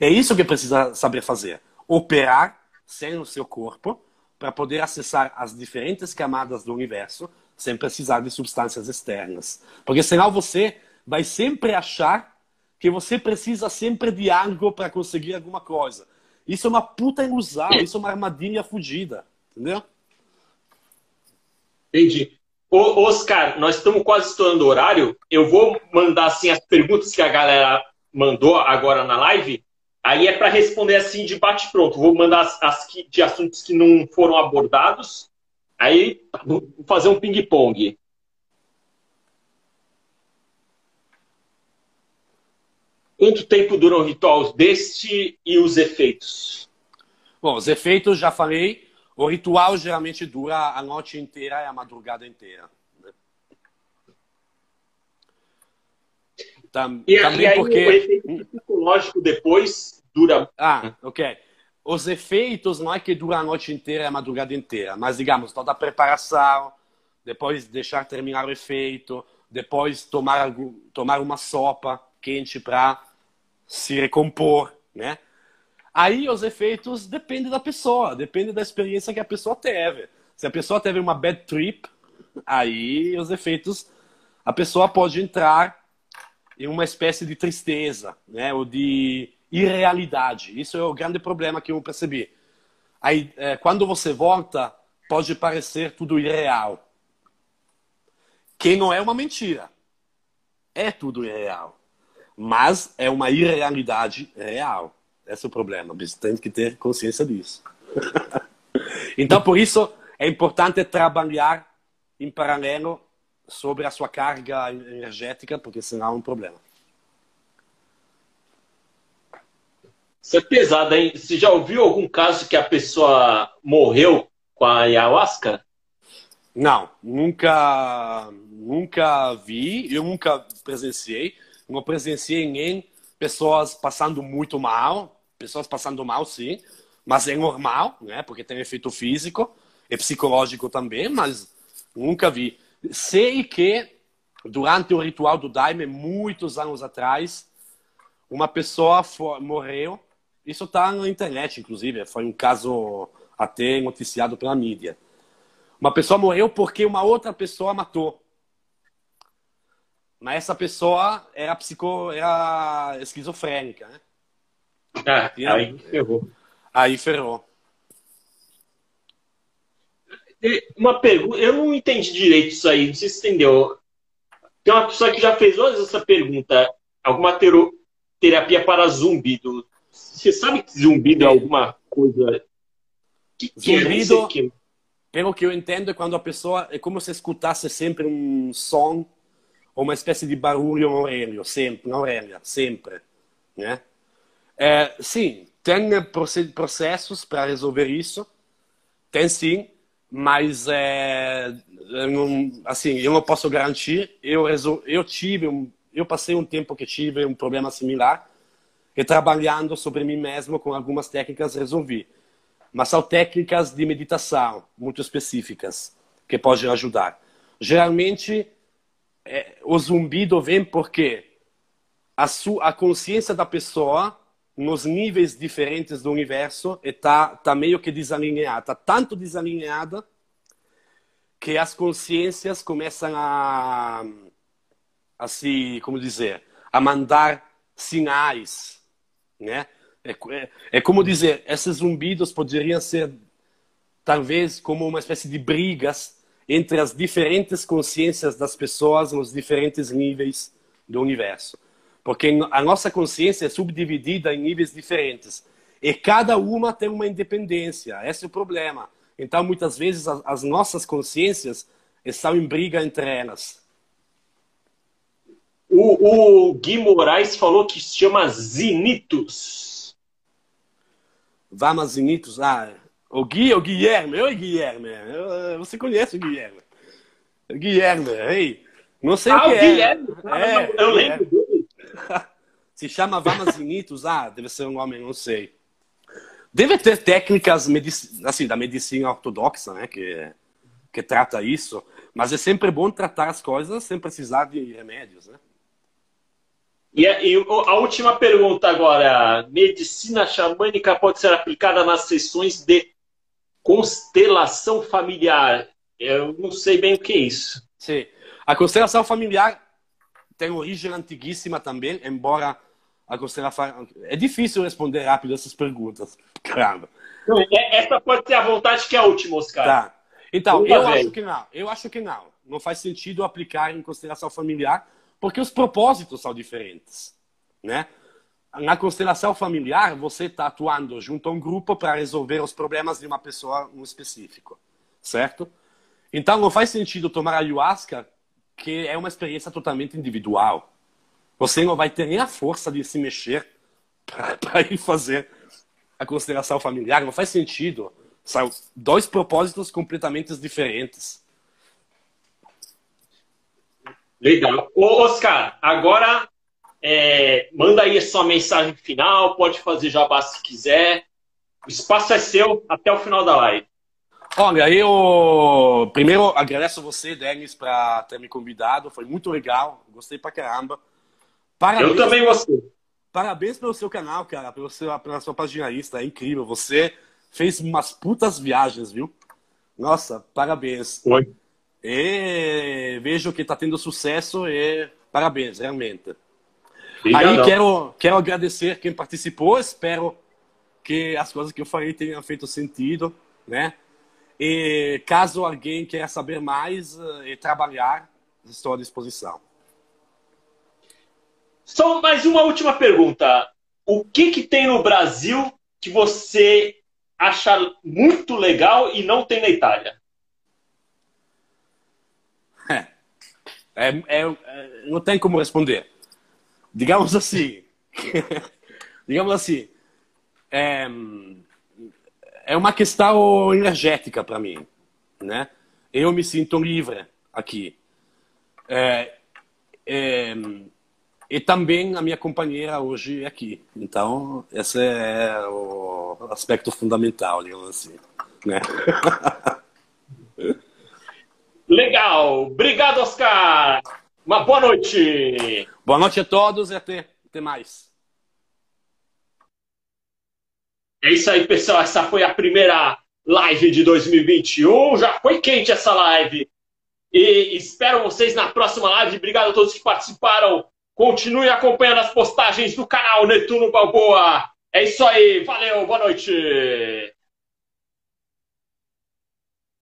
É isso que precisa saber fazer. Operar sem o seu corpo, para poder acessar as diferentes camadas do universo sem precisar de substâncias externas. Porque senão você vai sempre achar que você precisa sempre de algo para conseguir alguma coisa. Isso é uma puta ilusão, isso é uma armadilha fugida, entendeu? Entendi. Ô, Oscar, nós estamos quase estourando o horário. Eu vou mandar assim as perguntas que a galera mandou agora na live. Aí é para responder assim de bate pronto. Vou mandar as, as que, de assuntos que não foram abordados. Aí vou fazer um ping pong. Quanto tempo dura um ritual deste e os efeitos? Bom, os efeitos já falei. O ritual geralmente dura a noite inteira e a madrugada inteira. Né? Tam, e, também e aí, porque... o efeito psicológico depois dura... Ah, ok. Os efeitos não é que dura a noite inteira e a madrugada inteira, mas, digamos, toda a preparação, depois deixar terminar o efeito, depois tomar, tomar uma sopa quente para se recompor, né? Aí os efeitos dependem da pessoa, depende da experiência que a pessoa teve. Se a pessoa teve uma bad trip, aí os efeitos, a pessoa pode entrar em uma espécie de tristeza, né? Ou de irrealidade. Isso é o grande problema que eu percebi. Aí, é, quando você volta, pode parecer tudo irreal. Que não é uma mentira. É tudo irreal. Mas é uma irrealidade real. Esse é o problema. Você tem que ter consciência disso. então, por isso, é importante trabalhar em paralelo sobre a sua carga energética, porque senão é um problema. Isso é pesado, hein? Você já ouviu algum caso que a pessoa morreu com a ayahuasca? Não, nunca, nunca vi, eu nunca presenciei. Não presenciei nem pessoas passando muito mal, pessoas passando mal, sim, mas é normal, né? Porque tem efeito físico e psicológico também, mas nunca vi. Sei que durante o ritual do Daime, muitos anos atrás, uma pessoa morreu. Isso está na internet, inclusive. Foi um caso até noticiado pela mídia. Uma pessoa morreu porque uma outra pessoa matou. Mas essa pessoa era psico, era esquizofrênica, né? Ah, aí ferrou. Aí ferrou. Uma pergunta, eu não entendi direito isso aí, não sei se entendeu. Tem uma pessoa que já fez hoje essa pergunta. Alguma terapia para zumbido. Você sabe que zumbido é alguma coisa. Que zumbido, que é? pelo que eu entendo, é quando a pessoa. É como se escutasse sempre um som ou uma espécie de barulho na orelha, sempre, na orelha, sempre. Né? É, sim, tem processos para resolver isso, tem sim, mas é, eu não, assim, eu não posso garantir. Eu, resol... eu tive, um... eu passei um tempo que tive um problema similar e trabalhando sobre mim mesmo com algumas técnicas resolvi. Mas são técnicas de meditação muito específicas que podem ajudar. Geralmente, é, o zumbido vem porque a, sua, a consciência da pessoa nos níveis diferentes do universo e tá, tá meio que desalinhada, tá tanto desalinhada que as consciências começam a, a se, como dizer, a mandar sinais, né? É, é, é como dizer, esses zumbidos poderiam ser talvez como uma espécie de brigas entre as diferentes consciências das pessoas nos diferentes níveis do universo. Porque a nossa consciência é subdividida em níveis diferentes. E cada uma tem uma independência. Esse é o problema. Então, muitas vezes, as, as nossas consciências estão em briga entre elas. O, o Gui Moraes falou que se chama Zinitos. Vamos, Zinitos. Ah, o Gui, o Guilherme. Oi, Guilherme. Eu, você conhece o Guilherme. O Guilherme, ei. Não sei ah, o que o é. Guilherme. É, eu lembro dele. Se chama Vamazinitos, ah, deve ser um homem, não sei. Deve ter técnicas assim, da medicina ortodoxa, né, que, que trata isso, mas é sempre bom tratar as coisas sem precisar de remédios, né? E a, e a última pergunta agora: medicina xamânica pode ser aplicada nas sessões de constelação familiar. Eu não sei bem o que é isso. Sim. A constelação familiar tem origem antiguíssima também, embora a constelação. É difícil responder rápido essas perguntas. Caramba. É, essa pode ser a vontade que é a última, Oscar. Tá. Então, eu acho que não. Eu acho que não. Não faz sentido aplicar em constelação familiar, porque os propósitos são diferentes, né? Na constelação familiar, você está atuando junto a um grupo para resolver os problemas de uma pessoa um específico, certo? Então, não faz sentido tomar ayahuasca, que é uma experiência totalmente individual. Você não vai ter nem a força de se mexer para ir fazer a constelação familiar. Não faz sentido. São dois propósitos completamente diferentes. Legal. Ô, Oscar, agora é, manda aí a sua mensagem final, pode fazer jabá se quiser. O espaço é seu até o final da live. Olha, eu primeiro agradeço você, Denis, para ter me convidado. Foi muito legal, gostei pra caramba. Parabéns, eu também gostei. Parabéns pelo seu canal, cara, pelo seu, pela sua página Insta, é incrível. Você fez umas putas viagens, viu? Nossa, parabéns. Foi. E vejo que está tendo sucesso e parabéns, realmente. Aí quero, quero agradecer quem participou, espero que as coisas que eu falei tenham feito sentido, né? E caso alguém queira saber mais eh, e trabalhar, estou à disposição. Só mais uma última pergunta. O que, que tem no Brasil que você acha muito legal e não tem na Itália? É, é, é, é não tem como responder. Digamos assim, digamos assim, é, é uma questão energética para mim, né? Eu me sinto livre aqui. É, é, e também a minha companheira hoje é aqui. Então, esse é o aspecto fundamental, digamos assim. Né? Legal! Obrigado, Oscar! Uma boa noite! Boa noite a todos e até, até mais. É isso aí, pessoal. Essa foi a primeira live de 2021. Já foi quente essa live. E espero vocês na próxima live. Obrigado a todos que participaram. Continue acompanhando as postagens do canal Netuno Balboa. É isso aí. Valeu. Boa noite.